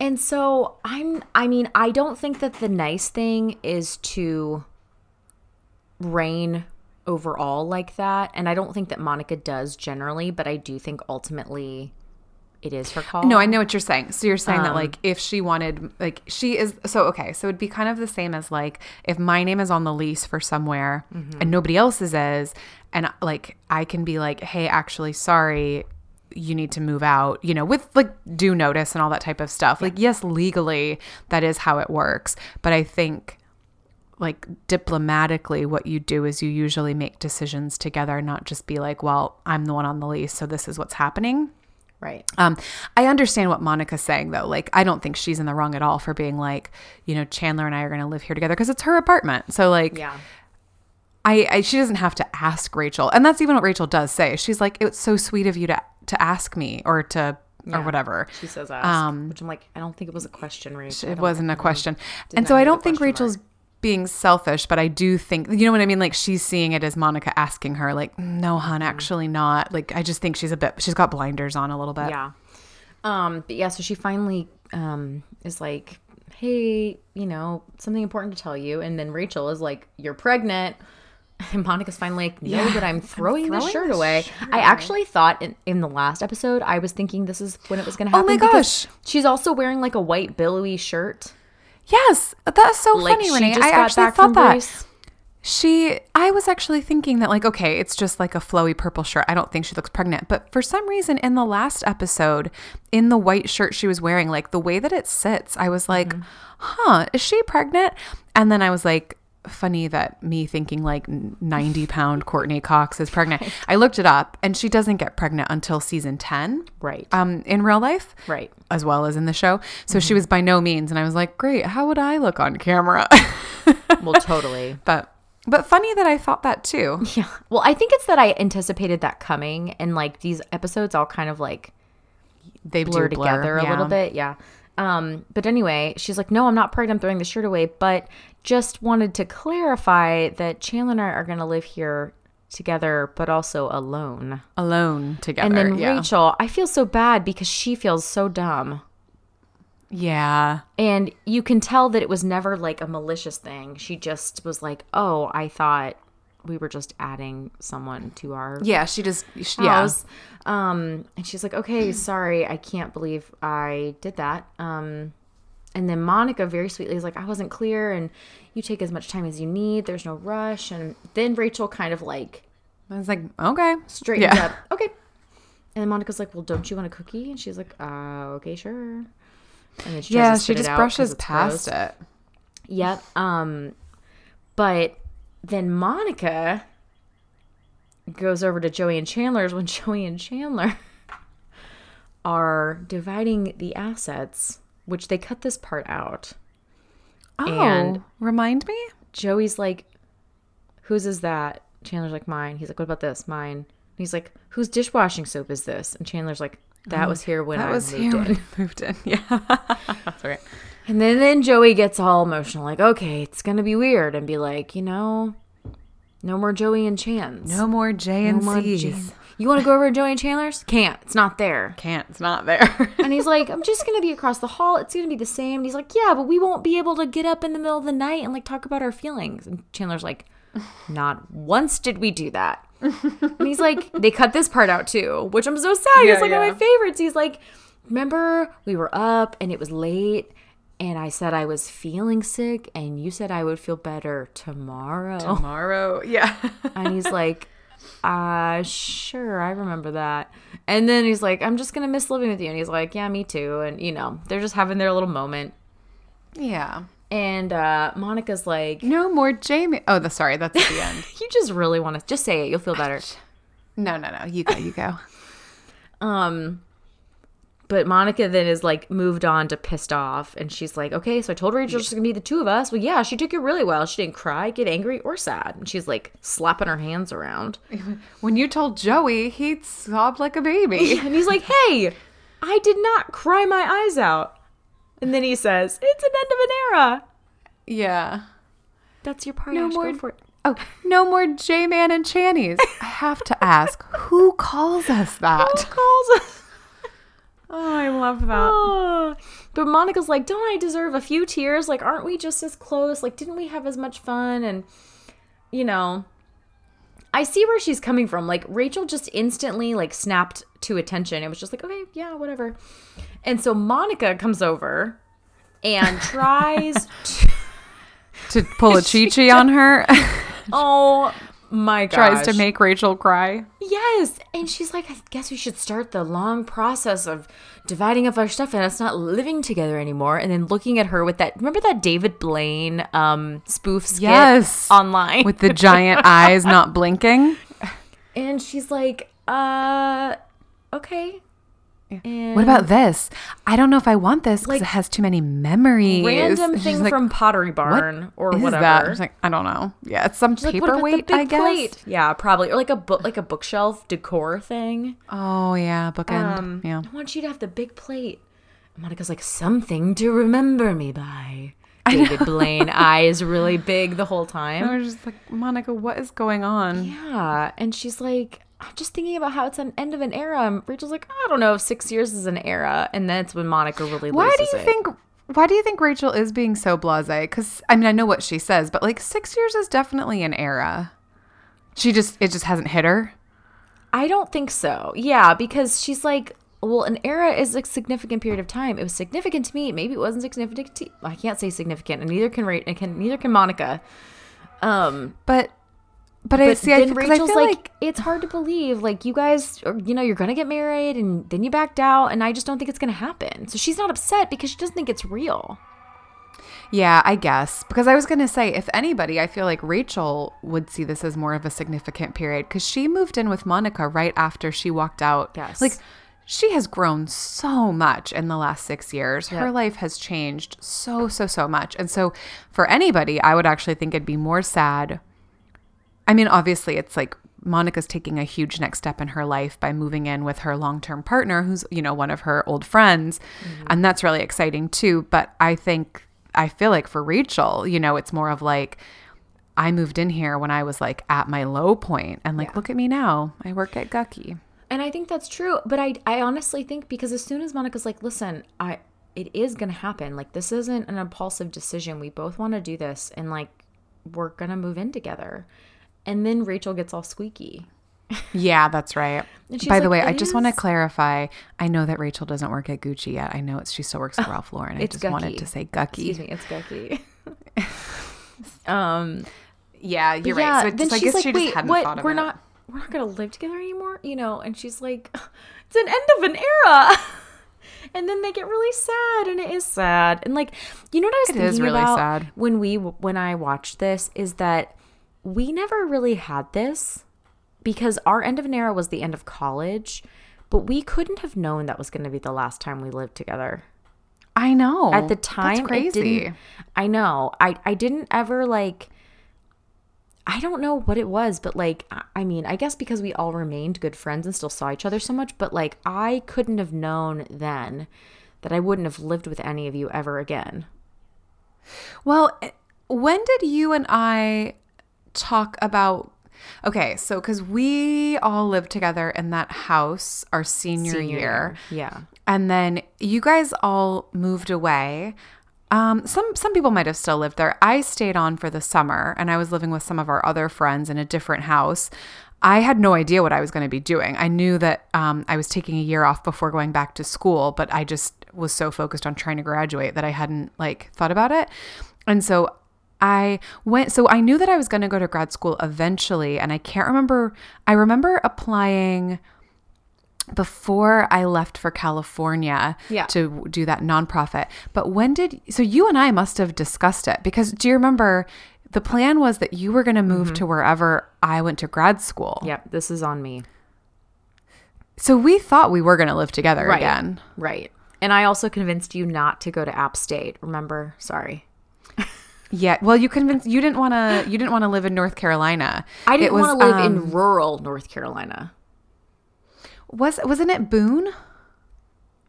And so I'm I mean, I don't think that the nice thing is to reign overall like that. And I don't think that Monica does generally, but I do think ultimately it is her call. No, I know what you're saying. So you're saying that Um, like if she wanted like she is so okay, so it'd be kind of the same as like if my name is on the lease for somewhere Mm-hmm. and nobody else's is and like I can be like, "Hey, actually sorry, you need to move out," you know, with like due notice and all that type of stuff. Like yes, legally that is how it works, but I think like diplomatically what you do is you usually make decisions together, not just be like, "Well, I'm the one on the lease, so this is what's happening." Right. Um, I understand what Monica's saying though. Like, I don't think she's in the wrong at all for being like, you know, Chandler and I are going to live here together because it's her apartment. So like, Yeah. I, I she doesn't have to ask Rachel, and that's even what Rachel does say. She's like, it's so sweet of you to to ask me or to or whatever. She says ask, Um, which I'm like, I don't think it was a question, Rachel. It wasn't a question, and so I don't think Rachel's mark. being selfish, but I do think you know what I mean. Like she's seeing it as Monica asking her, like, no, hon, Mm-hmm. actually not. Like I just think she's a bit. She's got blinders on a little bit. Yeah. Um, but yeah, so she finally um is like, Hey, you know, something important to tell you. And then Rachel is like, You're pregnant. And Monica's finally like, No, Yeah, but I'm throwing, the throwing shirt the away. shirt I actually thought in, in the last episode, I was thinking this is when it was gonna happen. Oh my gosh. She's also wearing like a white billowy shirt. Yes, that's so Like funny, Renee. I actually thought that. She, I was actually thinking that, like, okay, it's just like a flowy purple shirt. I don't think she looks pregnant. But for some reason, in the last episode, in the white shirt she was wearing, like the way that it sits, I was like, Mm-hmm. huh, is she pregnant? And then I was like, funny that me thinking like 90 pound Courteney Cox is pregnant. I looked it up and she doesn't get pregnant until season 10 Right. um, in real life. right. As well as in the show. So she was by no means. And I was like, great. How would I look on camera? Well, totally. but, but funny that I thought that too. Yeah. Well, I think it's that I anticipated that coming and like these episodes all kind of like They blur do together a little bit. Yeah. Um, but anyway, she's like, no, I'm not pregnant. I'm throwing the shirt away. But just wanted to clarify that Chandler and I are going to live here together, but also alone. Alone together. And then yeah. Rachel, I feel so bad because she feels so dumb. yeah. And you can tell that it was never like a malicious thing. She just was like, oh, I thought we were just adding someone to our Yeah. She just, she, yeah. Um, and she's like, okay, sorry, I can't believe I did that. Um, and then Monica very sweetly is like, I wasn't clear, and you take as much time as you need. There's no rush. And then Rachel kind of like I was like, okay. straightens Yeah. up, okay. And then Monica's like, well, don't you want a cookie? And she's like, uh, okay, sure. And then she Yeah. She just brushes past gross. it. Yep. Um, but then Monica goes over to Joey and Chandler's when Joey and Chandler are dividing the assets, which they cut this part out. Oh, And- remind me? Joey's like, "Whose is that?" Chandler's like, "Mine." He's like, "What about this? Mine." And he's like, "Whose dishwashing soap is this?" And Chandler's like, "That oh, was here when That I was moved here in." moved in. Yeah. That's right. And then, then Joey gets all emotional, like, okay, it's gonna be weird, and be like, you know, no more Joey and Chan's. No more J No and C's. You want to go over to Joey and Chandler's? Can't. It's not there. Can't. It's not there. And he's like, I'm just gonna be across the hall. It's gonna be the same. And he's like, Yeah, but we won't be able to get up in the middle of the night and like talk about our feelings. And Chandler's like, Not once did we do that. And he's like, They cut this part out too, which I'm so sad. Yeah, it's like one of my favorites. He's like, Remember we were up and it was late. And I said I was feeling sick, and you said I would feel better tomorrow. Tomorrow. Yeah. And he's like, uh, sure, I remember that. And then he's like, I'm just gonna miss living with you. And he's like, Yeah, me too. And you know, they're just having their little moment. yeah. And uh Monica's like, No more Jamie. Oh, the sorry. That's the end. You just really want to just say it, you'll feel better. No, no, no. You go. You go. Um but Monica then is like moved on to pissed off and she's like, Okay, so I told Rachel it's gonna be the two of us. Well, yeah, she took it really well. She didn't cry, get angry, or sad. And she's like slapping her hands around. When you told Joey, he sobbed like a baby. And he's like, Hey, I did not cry my eyes out. And then he says, It's an end of an era. yeah. That's your part. No Ash. more- Go for it. Oh, no more J Man and Channies. I have to ask, who calls us that? Who calls us? Oh, I love that. Oh. But Monica's like, don't I deserve a few tears? Like, aren't we just as close? Like, didn't we have as much fun? And, you know, I see where she's coming from. Like, Rachel just instantly, like, snapped to attention. It was just like, okay, yeah, whatever. And so Monica comes over and tries to. To pull a Chi Chi on her, Oh my gosh. tries to make Rachel cry. Yes. And she's like, I guess we should start the long process of dividing up our stuff and us not living together anymore. And then looking at her with that, remember that David Blaine um, spoof skit Yes. online? With the giant eyes not blinking. and she's like, uh, okay. And What about this? I don't know if I want this because Like, it has too many memories. random thing like, from Pottery "What Barn or is whatever? like, I don't know. Yeah, it's some She's like, what about the paperweight, I guess. plate? Yeah, probably. Or like a book, like a bookshelf decor thing. Oh yeah, bookend. Um, yeah. I want you to have the big plate. And Monica's like, something to remember me by. David Blaine eyes really big the whole I time. was just like, Monica, what is going on? Yeah. And she's like, I'm just thinking about how it's an end of an era. And Rachel's like, I don't know if six years is an era. And that's when Monica really Why do you it. think? Why do you think Rachel is being so blasé? Because I mean, I know what she says, but like six years is definitely an era. She just it just hasn't hit her. I don't think so. Yeah, because she's like, well, an era is a significant period of time. It was significant to me. Maybe it wasn't significant to I can't say significant, and neither can Ra- and can neither can Monica. Um, But but, I but see. I, then f- 'cause I Rachel's feel like, like it's hard to believe. Like you guys, are, you know, you're gonna get married, and then you backed out, and I just don't think it's gonna happen. So she's not upset because she doesn't think it's real. Yeah, I guess. Because I was going to say, if anybody, I feel like Rachel would see this as more of a significant period because she moved in with Monica right after she walked out. Yes. Like, she has grown so much in the last six years. Her life has changed so, so, so much. And so, for anybody, I would actually think it'd be more sad. I mean, obviously, it's like Monica's taking a huge next step in her life by moving in with her long term partner, who's, you know, one of her old friends. Mm-hmm. And that's really exciting too. But I think, I feel like for Rachel, you know, it's more of like, I moved in here when I was like at my low point, and like, Yeah. look at me now. I work at Gucky. And I think that's true, but I I honestly think because as soon as Monica's like, "Listen, I it is going to happen. Like this isn't an impulsive decision. We both want to do this and like we're going to move in together." And then Rachel gets all squeaky. Yeah, that's right. By the way, I "It just want to clarify. I know that Rachel doesn't work at Gucci yet. I know it's she still works at Ralph Lauren. I it's just wanted to say Gucky. Excuse me, it's Gucky. um Yeah, you're yeah, right. So, then it's, I she's guess like, she just "Wait, hadn't what? thought of we're it. not we're not going to live together anymore, you know?" And she's like, "It's an end of an era." and then they get really sad and it is sad. And like, you know what I was It thinking is really about sad. when we when I watched this is that we never really had this because our end of an era was the end of college, but we couldn't have known that was going to be the last time we lived together I know. at the time That's it crazy. didn't- i know i i didn't ever like i don't know what it was but like I- i mean i guess because we all remained good friends and still saw each other so much but like i couldn't have known then that i wouldn't have lived with any of you ever again Well, eh, when did you and I talk about? Okay, so because we all lived together in that house our senior, year, yeah and then you guys all moved away. Um, some some people might have still lived there. I stayed on for the summer, and I was living with some of our other friends in a different house. I had no idea what I was going to be doing. I knew that um, I was taking a year off before going back to school, but I just was so focused on trying to graduate that I hadn't like thought about it. And so I went, so I knew that I was going to go to grad school eventually, and I can't remember. I remember applying before I left for California Yeah. to do that nonprofit. But when did so you and I must have discussed it because do you remember the plan was that you were going to move to mm-hmm. wherever I went to grad school. yep this is on me So we thought we were going to live together again. right and i also convinced you not to go to app state remember sorry Yeah. Well, you convinced you didn't want to you didn't want to live in North Carolina. i didn't want to live um, in rural north carolina Was wasn't it Boone?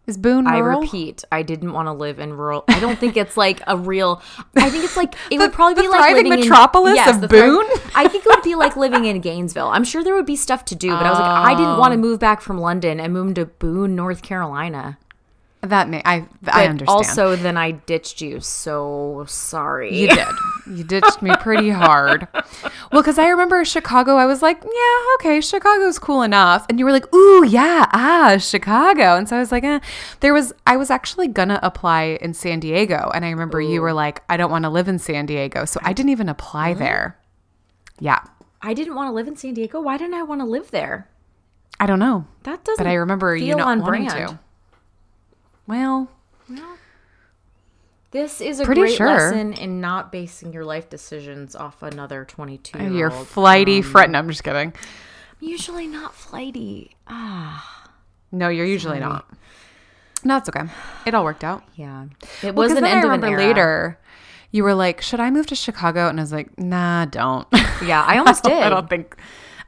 Is Boone I repeat, I didn't want to live in rural. I don't think it's like a real. I think it's like it would probably the be like living metropolis in, yes, of the Boone? I think it would be like living in Gainesville. I'm sure there would be stuff to do, but I was like, I didn't want to move back from London and move to Boone, North Carolina. That may I I But understand. also, then I ditched you. So sorry. You did. You ditched me pretty hard. Well, because I remember Chicago, I was like, yeah, okay, Chicago's cool enough. And you were like, ooh, yeah, ah, Chicago. And so I was like, eh. There was, I was actually to apply in San Diego. And I remember you were like, I don't want to live in San Diego. So I didn't even apply there. Yeah. I didn't want to live in San Diego. Why didn't I want to live there? I don't know. That doesn't. But I remember you not on wanting brand. to. Well, well This is a Pretty great sure. lesson in not basing your life decisions off another 22 year you're flighty. No, I'm just kidding. usually not flighty. Ah, No, you're usually not. No, it's okay. It all worked out. yeah. It Well, was an end I of an remember era. later. You were like, "Should I move to Chicago?" And I was like, "Nah, don't." Yeah, I almost did. I don't think.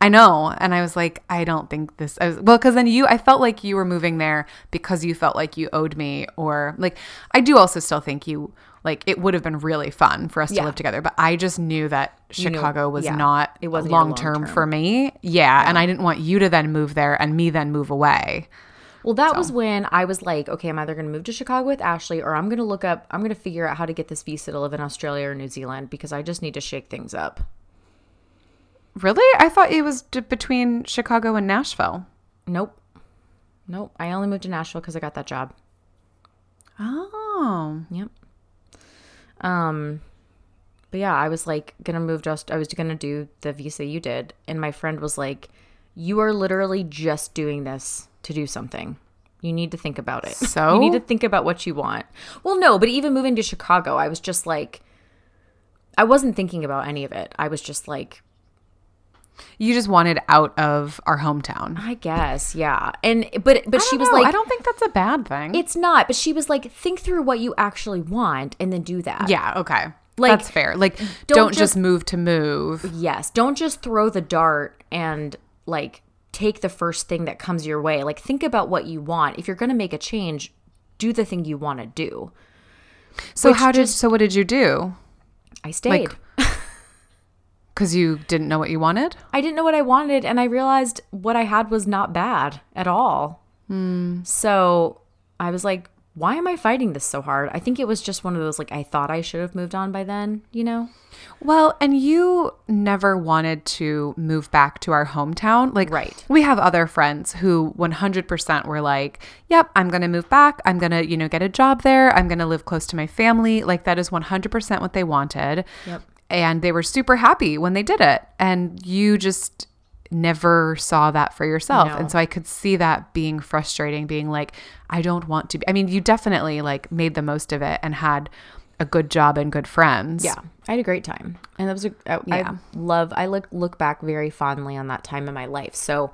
I know, and I was like, "I don't think this." I was, well, because then you, I felt like you were moving there because you felt like you owed me, or like I do also still think you like it would have been really fun for us to live together. But I just knew that You knew- Chicago was yeah, not it wasn't long term for me. Yeah, and I didn't want you to then move there and me then move away. Well, that was when I was like, okay, I'm either going to move to Chicago with Ashley or I'm going to look up, I'm going to figure out how to get this visa to live in Australia or New Zealand because I just need to shake things up. Really, I thought it was d- between Chicago and Nashville. Nope. Nope. I only moved to Nashville because I got that job. Oh, Yep. Um, but yeah, I was like gonna move just I was gonna do the visa you did, and my friend was like, "You are literally just doing this to do something. You need to think about it. So? you need to think about what you want. Well, no, but even moving to Chicago, I was just like, I wasn't thinking about any of it. I was just like, You just wanted out of our hometown. I guess, yeah. And but but she was know. like, I don't think that's a bad thing. it's not. But she was like, think through what you actually want and then do that. yeah, okay. Like, that's fair. Like don't don't, just- just move to move. Yes. Don't just throw the dart and like take the first thing that comes your way. Like think about what you want. If you're going to make a change, do the thing you want to do. So Which how did just- so what did you do? I stayed. Cuz you didn't know what you wanted? I didn't know what I wanted and I realized what I had was not bad at all. Hmm. So I was like, why am I fighting this so hard? I think it was just one of those like I thought I should have moved on by then, you know? Well, and you never wanted to move back to our hometown. Like, Right. We have other friends who 100% were like, yep, I'm going to move back. I'm going to, you know, get a job there. I'm going to live close to my family. Like, that is 100% what they wanted. Yep. And they were super happy when they did it. And you just never saw that for yourself. No. And so I could see that being frustrating, being like, I don't want to be. I mean, you definitely like made the most of it and had a good job and good friends. Yeah, I had a great time, and that was a. I, I Yeah. love. I look look back very fondly on that time in my life. So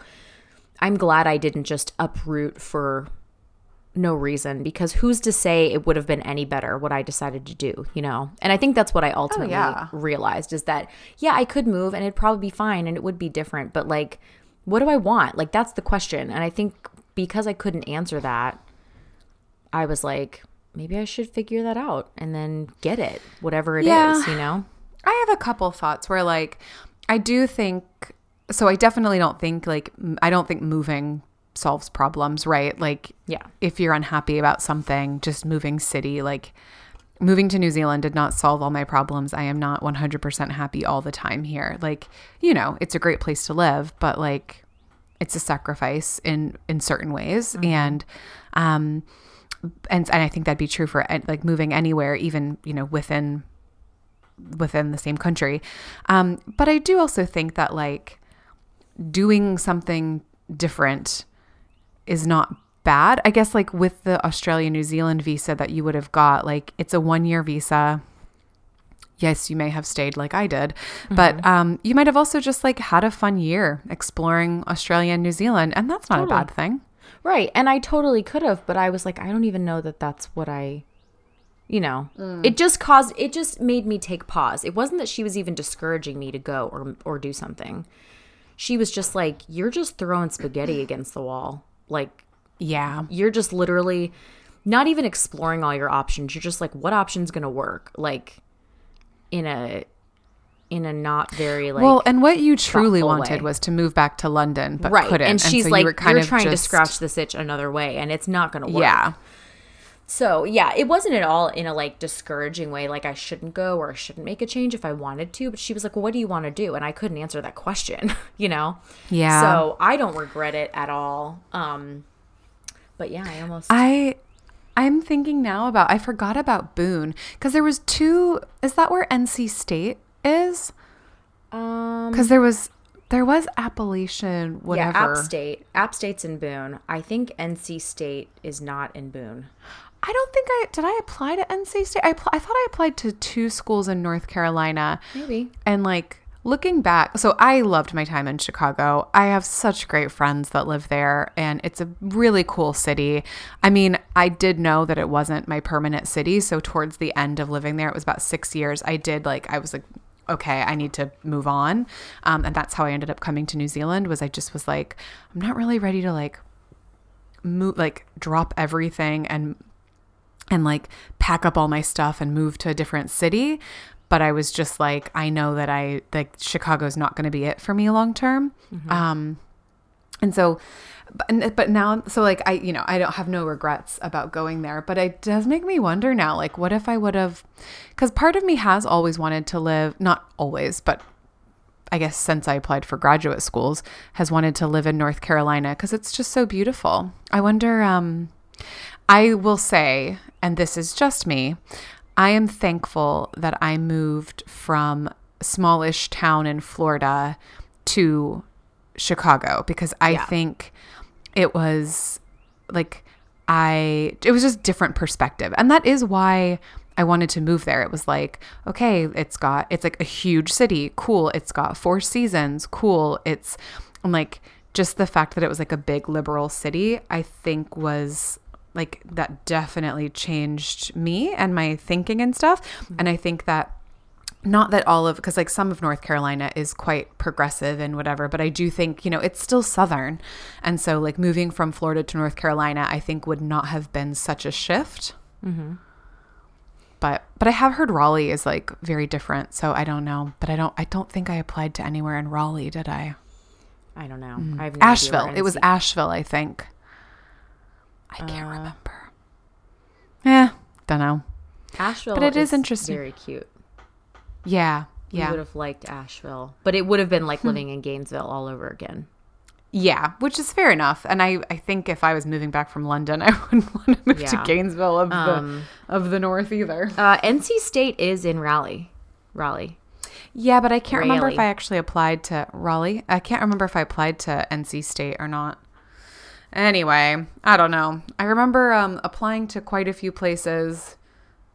I'm glad I didn't just uproot for no reason because who's to say it would have been any better what I decided to do, you know? And I think that's what I oh, ultimately yeah. realized is that yeah, I could move and it'd probably be fine and it would be different, but like what do I want? Like that's the question. And I think because I couldn't answer that, I was like maybe I should figure that out and then get it, whatever it is, Yeah. you know? I have a couple thoughts where like I do think so I definitely don't think like I don't think moving solves problems, right? Like Yeah. if you're unhappy about something, just moving city like moving to New Zealand did not solve all my problems. I am not 100% happy all the time here. Like, you know, it's a great place to live, but like it's a sacrifice in in certain ways and um and and I think that'd be true for like moving anywhere even, you know, within within the same country. Um, but I do also think that like doing something different is not bad. I guess like with the Australia New Zealand visa that you would have got, like it's a one year visa. Yes, you may have stayed like I did, but um, you might have also just like had a fun year exploring Australia and New Zealand, and that's not Totally. a bad thing. Right. And I totally could have, but I was like, I don't even know that that's what I, you know, Mm. it just caused, it just made me take pause. It wasn't that she was even discouraging me to go or, or do something. She was just like, you're just throwing spaghetti against the wall. Like, Yeah, you're just literally not even exploring all your options. You're just like, what option's to work? Like, in a, in a not very like well, and what you truly wanted way. was to move back to London, but right couldn't. and she's so like you were kind you're of trying to scratch this itch another way and it's not to work Yeah, So yeah, it wasn't at all in a like discouraging way, like I shouldn't go or I shouldn't make a change if I wanted to. But she was like, well, "What do you want to do?" And I couldn't answer that question, you know. Yeah. So I don't regret it at all. Um, but yeah, I almost I I'm thinking now about I forgot about Boone because there was two. Is that where NC State is? um Because there was there was Appalachian whatever. yeah, App State, App State's in Boone. I think NC State is not in Boone. I don't think I did. I apply to NC State. I pl- I thought I applied to two schools in North Carolina. Maybe. And like looking back, so I loved my time in Chicago. I have such great friends that live there, and it's a really cool city. I mean, I did know that it wasn't my permanent city. So towards the end of living there, it was about six years. I did like, I was like, okay, I need to move on. Um, and that's how I ended up coming to New Zealand was I just was like, I'm not really ready to like move, like drop everything and and like pack up all my stuff and move to a different city. But I was just like, I know that I like Chicago's not going to be it for me long term. Um, and so, but, but now, so like I, you know, I don't have no regrets about going there. But it does make me wonder now, like, what if I would have? Because part of me has always wanted to live, not always, but I guess since I applied for graduate schools, has wanted to live in North Carolina because it's just so beautiful. I wonder, um, I will say, and this is just me, I am thankful that I moved from smallish town in Florida to Chicago because I Yeah. think it was like I it was just different perspective. And that is why I wanted to move there. It was like, okay, it's got it's like a huge city. Cool. It's got four seasons. Cool. It's I'm like just the fact that it was like a big liberal city, I think was like that definitely changed me and my thinking and stuff. And I think that not that all of because like some of north carolina is quite progressive and whatever but i do think you know it's still southern. And so like moving from florida to north carolina i think would not have been such a shift. But but i have heard raleigh is like very different so i don't know. But i don't i don't think i applied to anywhere in raleigh did i? I don't know. Mm. I asheville. it was asheville i think i can't Uh, remember yeah don't know Asheville. but it is interesting. Very cute. yeah We yeah would have liked Asheville, but it would have been like living in Gainesville all over again. Yeah, which is fair enough. And I, I think if I was moving back from London, I wouldn't want to move to Gainesville of Um, the of the north either. Uh, NC State is in Raleigh. Raleigh. Yeah, but I can't remember if I actually applied to Raleigh. I can't remember if I applied to NC State or not. Anyway, I don't know. I remember um, applying to quite a few places.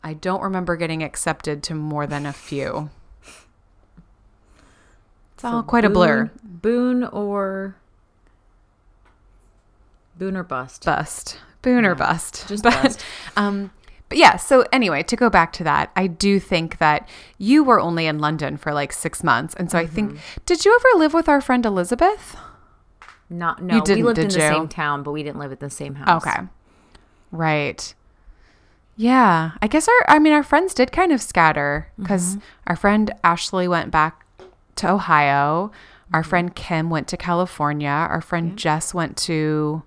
I don't remember getting accepted to more than a few. It's all So quite a blur. Boone or Boone or bust. bust boon or bust just but bust. um but yeah so anyway to go back to that i do think that you were only in london for like six months and so i think Mm-hmm. did you ever live with our friend elizabeth Not no. we lived in the you? same town, but we didn't live at the same house. okay right yeah i guess our i mean our friends did kind of scatter because Mm-hmm. our friend ashley went back to ohio Mm-hmm. our friend kim went to california our friend jess went to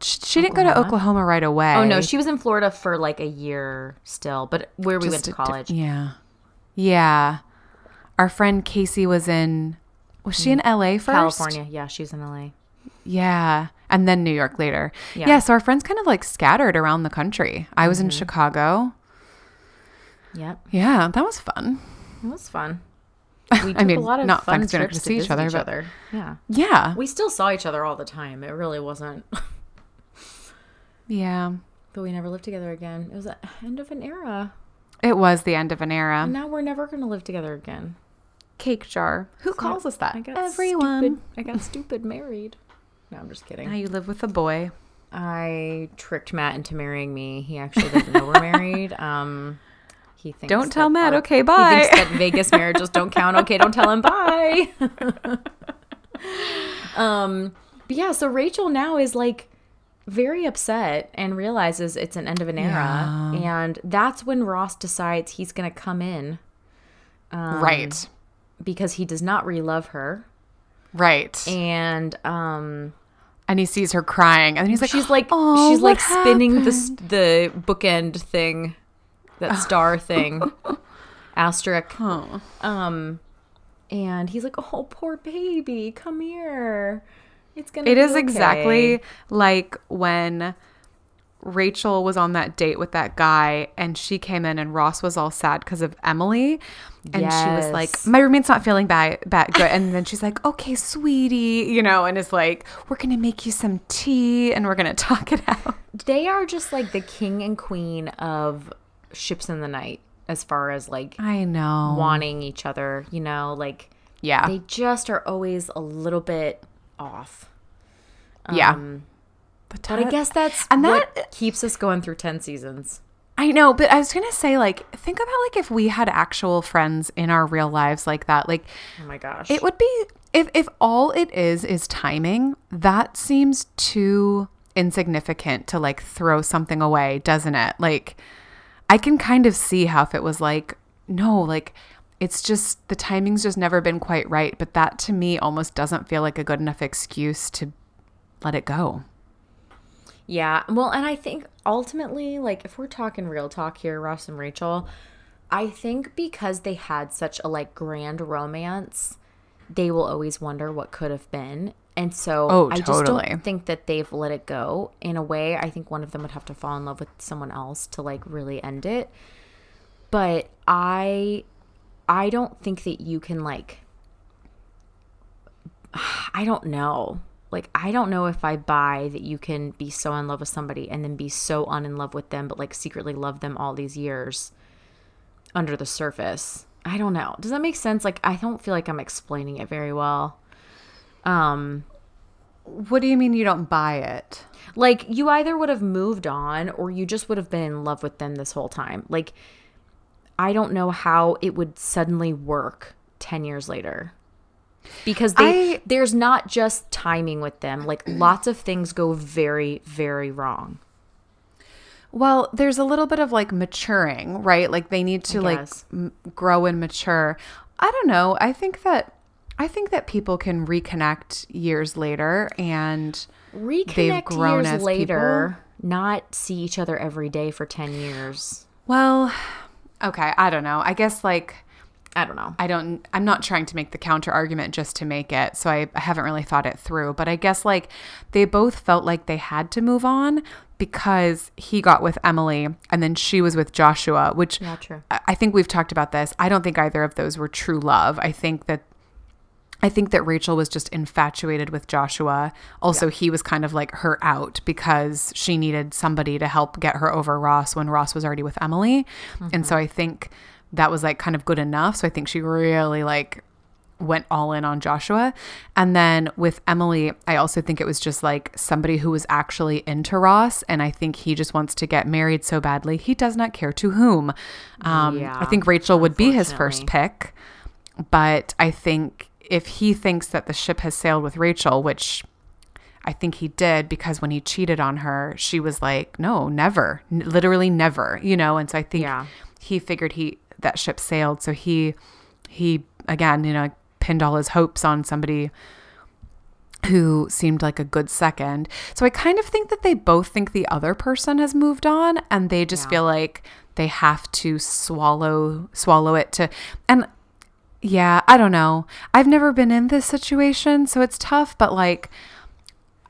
she, she didn't go to Oklahoma? oklahoma right away Oh no, she was in Florida for like a year still, but where we went to Just a diff- college. yeah. Yeah. Our friend Casey was in was she in LA first? California. Yeah, she was in LA. Yeah. And then New York later. Yeah. Yeah. so our friends kind of like scattered around the country. I was in Mm-hmm. Chicago. Yep. Yeah, that was fun. It was fun. We took mean, a lot of not fun fun 'cause we don't trips get to see each other, but- Yeah. Yeah. We still saw each other all the time. It really wasn't Yeah. but we never lived together again. It was the end of an era. It was the end of an era. And now we're never gonna live together again. Cake jar. Who So calls us that? I got Everyone. Stupid, I got stupid married. No, I'm just kidding. Now you live with a boy. I tricked Matt into marrying me. He actually doesn't know we're married. Um, he thinks Don't tell Matt. our- Okay, He thinks that Vegas marriages don't count. Okay, don't tell him. Bye. um, but yeah, so Rachel now is like very upset and realizes it's an end of an era, and that's when Ross decides he's gonna come in um, right. Because he does not re-love her, Right. and um. And he sees her crying and he's like she's like "Oh, she's like spinning the happened?" s- the bookend thing that star thing asterisk Oh. um and he's like oh poor baby come here it's gonna It be is okay." exactly like when Rachel was on that date with that guy and she came in and Ross was all sad because of Emily. And she was like, My roommate's not feeling bad, bad good. And then she's like, Okay, sweetie, you know, and is like, We're gonna make you some tea and we're gonna talk it out. they are just like the king and queen of ships in the night as far as like I know. wanting each other you know like Yeah. they just are always a little bit off yeah. Um, but but i guess that's and what that- uh, keeps us going through 10 seasons I know, but I was gonna say, like, think about like if we had actual friends in our real lives like that. Like oh my gosh It would be if if all it is is timing, that seems too insignificant to like throw something away, doesn't it? Like I can kind of see how if it was like no, like it's just the timing's just never been quite right, but that to me almost doesn't feel like a good enough excuse to let it go. Yeah. Well, and I think ultimately, like, if we're talking real talk here, Ross and Rachel, I think because they had such a like grand romance, they will always wonder what could have been. And so Oh, I just don't think that they've let it go. In a way, I think one of them would have to fall in love with someone else to like really end it. But I I don't think that you can like I don't know. Like I don't know if I buy that you can be so in love with somebody and then be so un in love with them, but like secretly love them all these years under the surface. I don't know. Does that make sense? Like I don't feel like I'm explaining it very well. Um What do you mean you don't buy it? like you either would have moved on or you just would have been in love with them this whole time. Like I don't know how it would suddenly work 10 years later. Because they I- there's not just timing with them. Like lots of things go very very wrong. Well, there's a little bit of like maturing, right? Like they need to like m- grow and mature. I don't know. I think that I think that people can reconnect years later and Reconnect they've grown years as later, not see each other every day for 10 years. well, okay, I don't know. I guess like I don't know. I don't I'm not trying to make the counter argument just to make it. So I, I haven't really thought it through. But I guess like they both felt like they had to move on because he got with Emily and then she was with Joshua, which Yeah, true. I I think we've talked about this. I don't think either of those were true love. I think that I think that Rachel was just infatuated with Joshua. Also, he was kind of like her out because she needed somebody to help get her over Ross when Ross was already with Emily. And so mm-hmm. I think that was like kind of good enough. So I think she really like went all in on Joshua. And then with Emily, I also think it was just like somebody who was actually into Ross. And I think he just wants to get married so badly. He does not care to whom. Um, Yeah, I think Rachel would be his first pick. But I think if he thinks that the ship has sailed with Rachel, which I think he did because when he cheated on her, she was like, no, never, N- literally never, you know? And so I think Yeah. he figured he, that ship sailed. So he, he, again, you know, pinned all his hopes on somebody who seemed like a good second. So I kind of think that they both think the other person has moved on and they just Yeah. feel like they have to swallow swallow it to and yeah, I don't know. I've never been in this situation, so it's tough, but like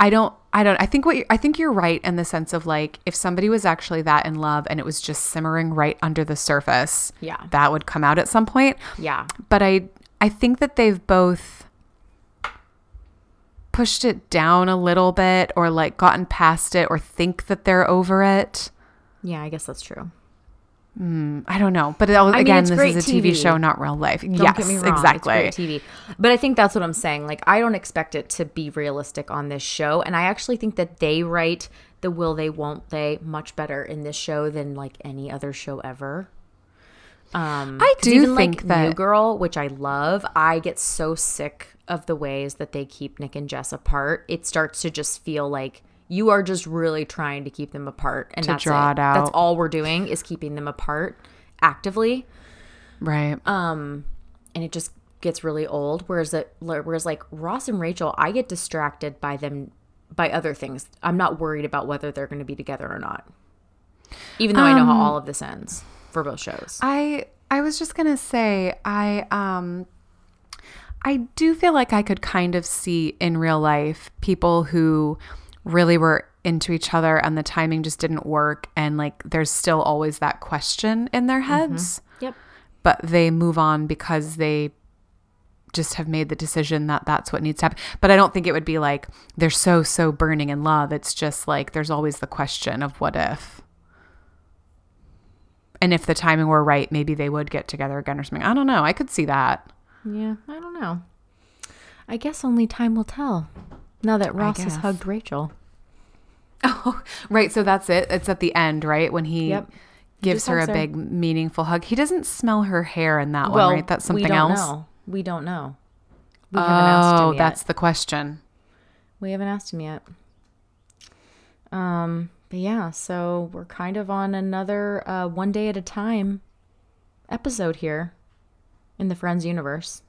I don't I don't I think what you I think you're right in the sense of like if somebody was actually that in love and it was just simmering right under the surface, Yeah. that would come out at some point Yeah. but I I think that they've both pushed it down a little bit or like gotten past it or think that they're over it. Yeah, I guess that's true. I don't know. But it, mean, again, this is a TV. TV. show, not real life. Don't yes, get me wrong. exactly. It's great TV. But I think that's what I'm saying. Like, I don't expect it to be realistic on this show. And I actually think that they write the will they, won't they much better in this show than like any other show ever. Um, I do even, think like, that- New Girl, which I love, I get so sick of the ways that they keep Nick and Jess apart. It starts to just feel like you are just really trying to keep them apart, and To that's draw it That's out. all we're doing is keeping them apart actively Right. um and it just gets really old whereas it whereas like ross and rachel i get distracted by them by other things i'm not worried about whether they're going to be together or not even though i know Um, how all of this ends for both shows I I was just gonna say I um I do feel like I could kind of see in real life people who really were into each other and the timing just didn't work. And like there's still always that question in their mm-hmm. heads. Yep. But they move on because they just have made the decision that that's what needs to happen. But i don't think it would be like they're so so burning in love. It's just like there's always the question of what if. And if the timing were right maybe they would get together again or something. I don't know. I could see that. Yeah i don't know. I guess only time will tell now that ross has hugged rachel. Oh right so that's it. It's at the end right? When he Yep. gives just her a her. big meaningful hug. He doesn't smell her hair in that well one right? That's something we don't else? know. We don't know. We haven't asked him oh that's the question. We haven't asked him yet. Um, but yeah, so we're kind of on another uh, one day at a time episode here in the Friends universe.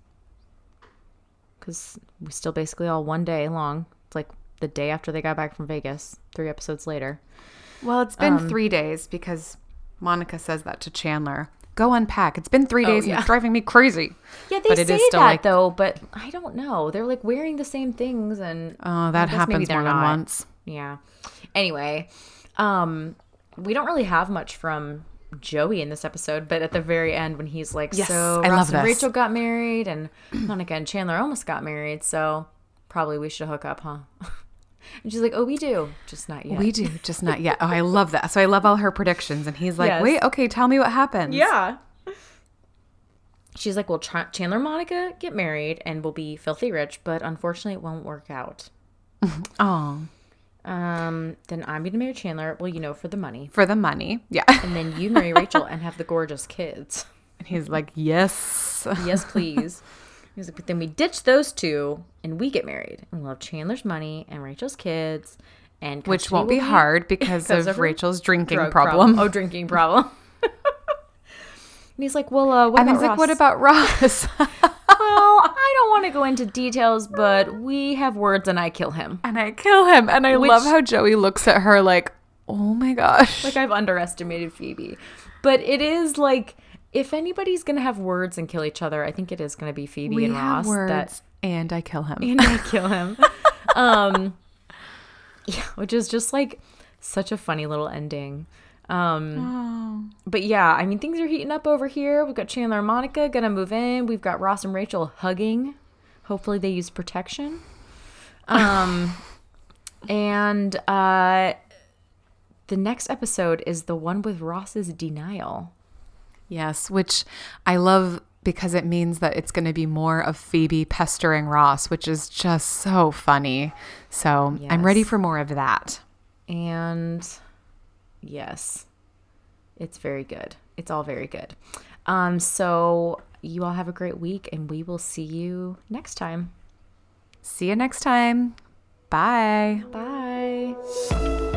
Because we still basically all one day long. It's like the day after they got back from Vegas, three episodes later. Well, it's been Um, three days because Monica says that to Chandler. Go unpack. It's been three days Oh, yeah. it's driving me crazy. Yeah, they But it say is still that like- though, but I don't know. They're like wearing the same things and Oh, that guess happens more than not. once. Yeah. Anyway, um, we don't really have much from Joey in this episode, but at the very end when he's like, Yes, "So I Ross love and this. Rachel got married, and Monica and Chandler almost got married, so probably we should hook up, huh? and she's like, oh, we do, just not yet. We do, just not yet. Oh, I love that. So I love all her predictions. And he's like, Yes. wait, okay, tell me what happens. Yeah. She's like, well, Ch- Chandler and Monica get married and we'll be filthy rich, but unfortunately, it won't work out. Oh, Um, then I'm gonna marry Chandler. Well, you know, for the money, for the money. Yeah. and then you marry Rachel and have the gorgeous kids. And he's like, yes. Yes, please. He's like, but then we ditch those two and we get married, and we'll have Chandler's money and Rachel's kids, and Which won't be hard because, of, of Rachel's drinking drug problem. Oh, drinking problem. and he's like, well, uh, what and he's like, Ross? what about Ross? Well, I don't want to go into details, but we have words, and I kill him. and I kill him. And I love how Joey looks at her like, oh my gosh. Like I've underestimated Phoebe, but it is like if anybody's gonna have words and kill each other, I think it is gonna be Phoebe we and have Ross. words That and I kill him. and I kill him. um, yeah, which is just like such a funny little ending. Um, but yeah, I mean things are heating up over here. We've got Chandler and Monica gonna move in. We've got Ross and Rachel hugging. Hopefully they use protection. Um, and uh, the next episode is the one with Ross's denial. Yes, which I love because it means that it's going to be more of Phoebe pestering Ross, which is just so funny. So I'm ready for more of that. and yes it's very good it's all very good um so you all have a great week and we will see you next time See you next time. Bye. bye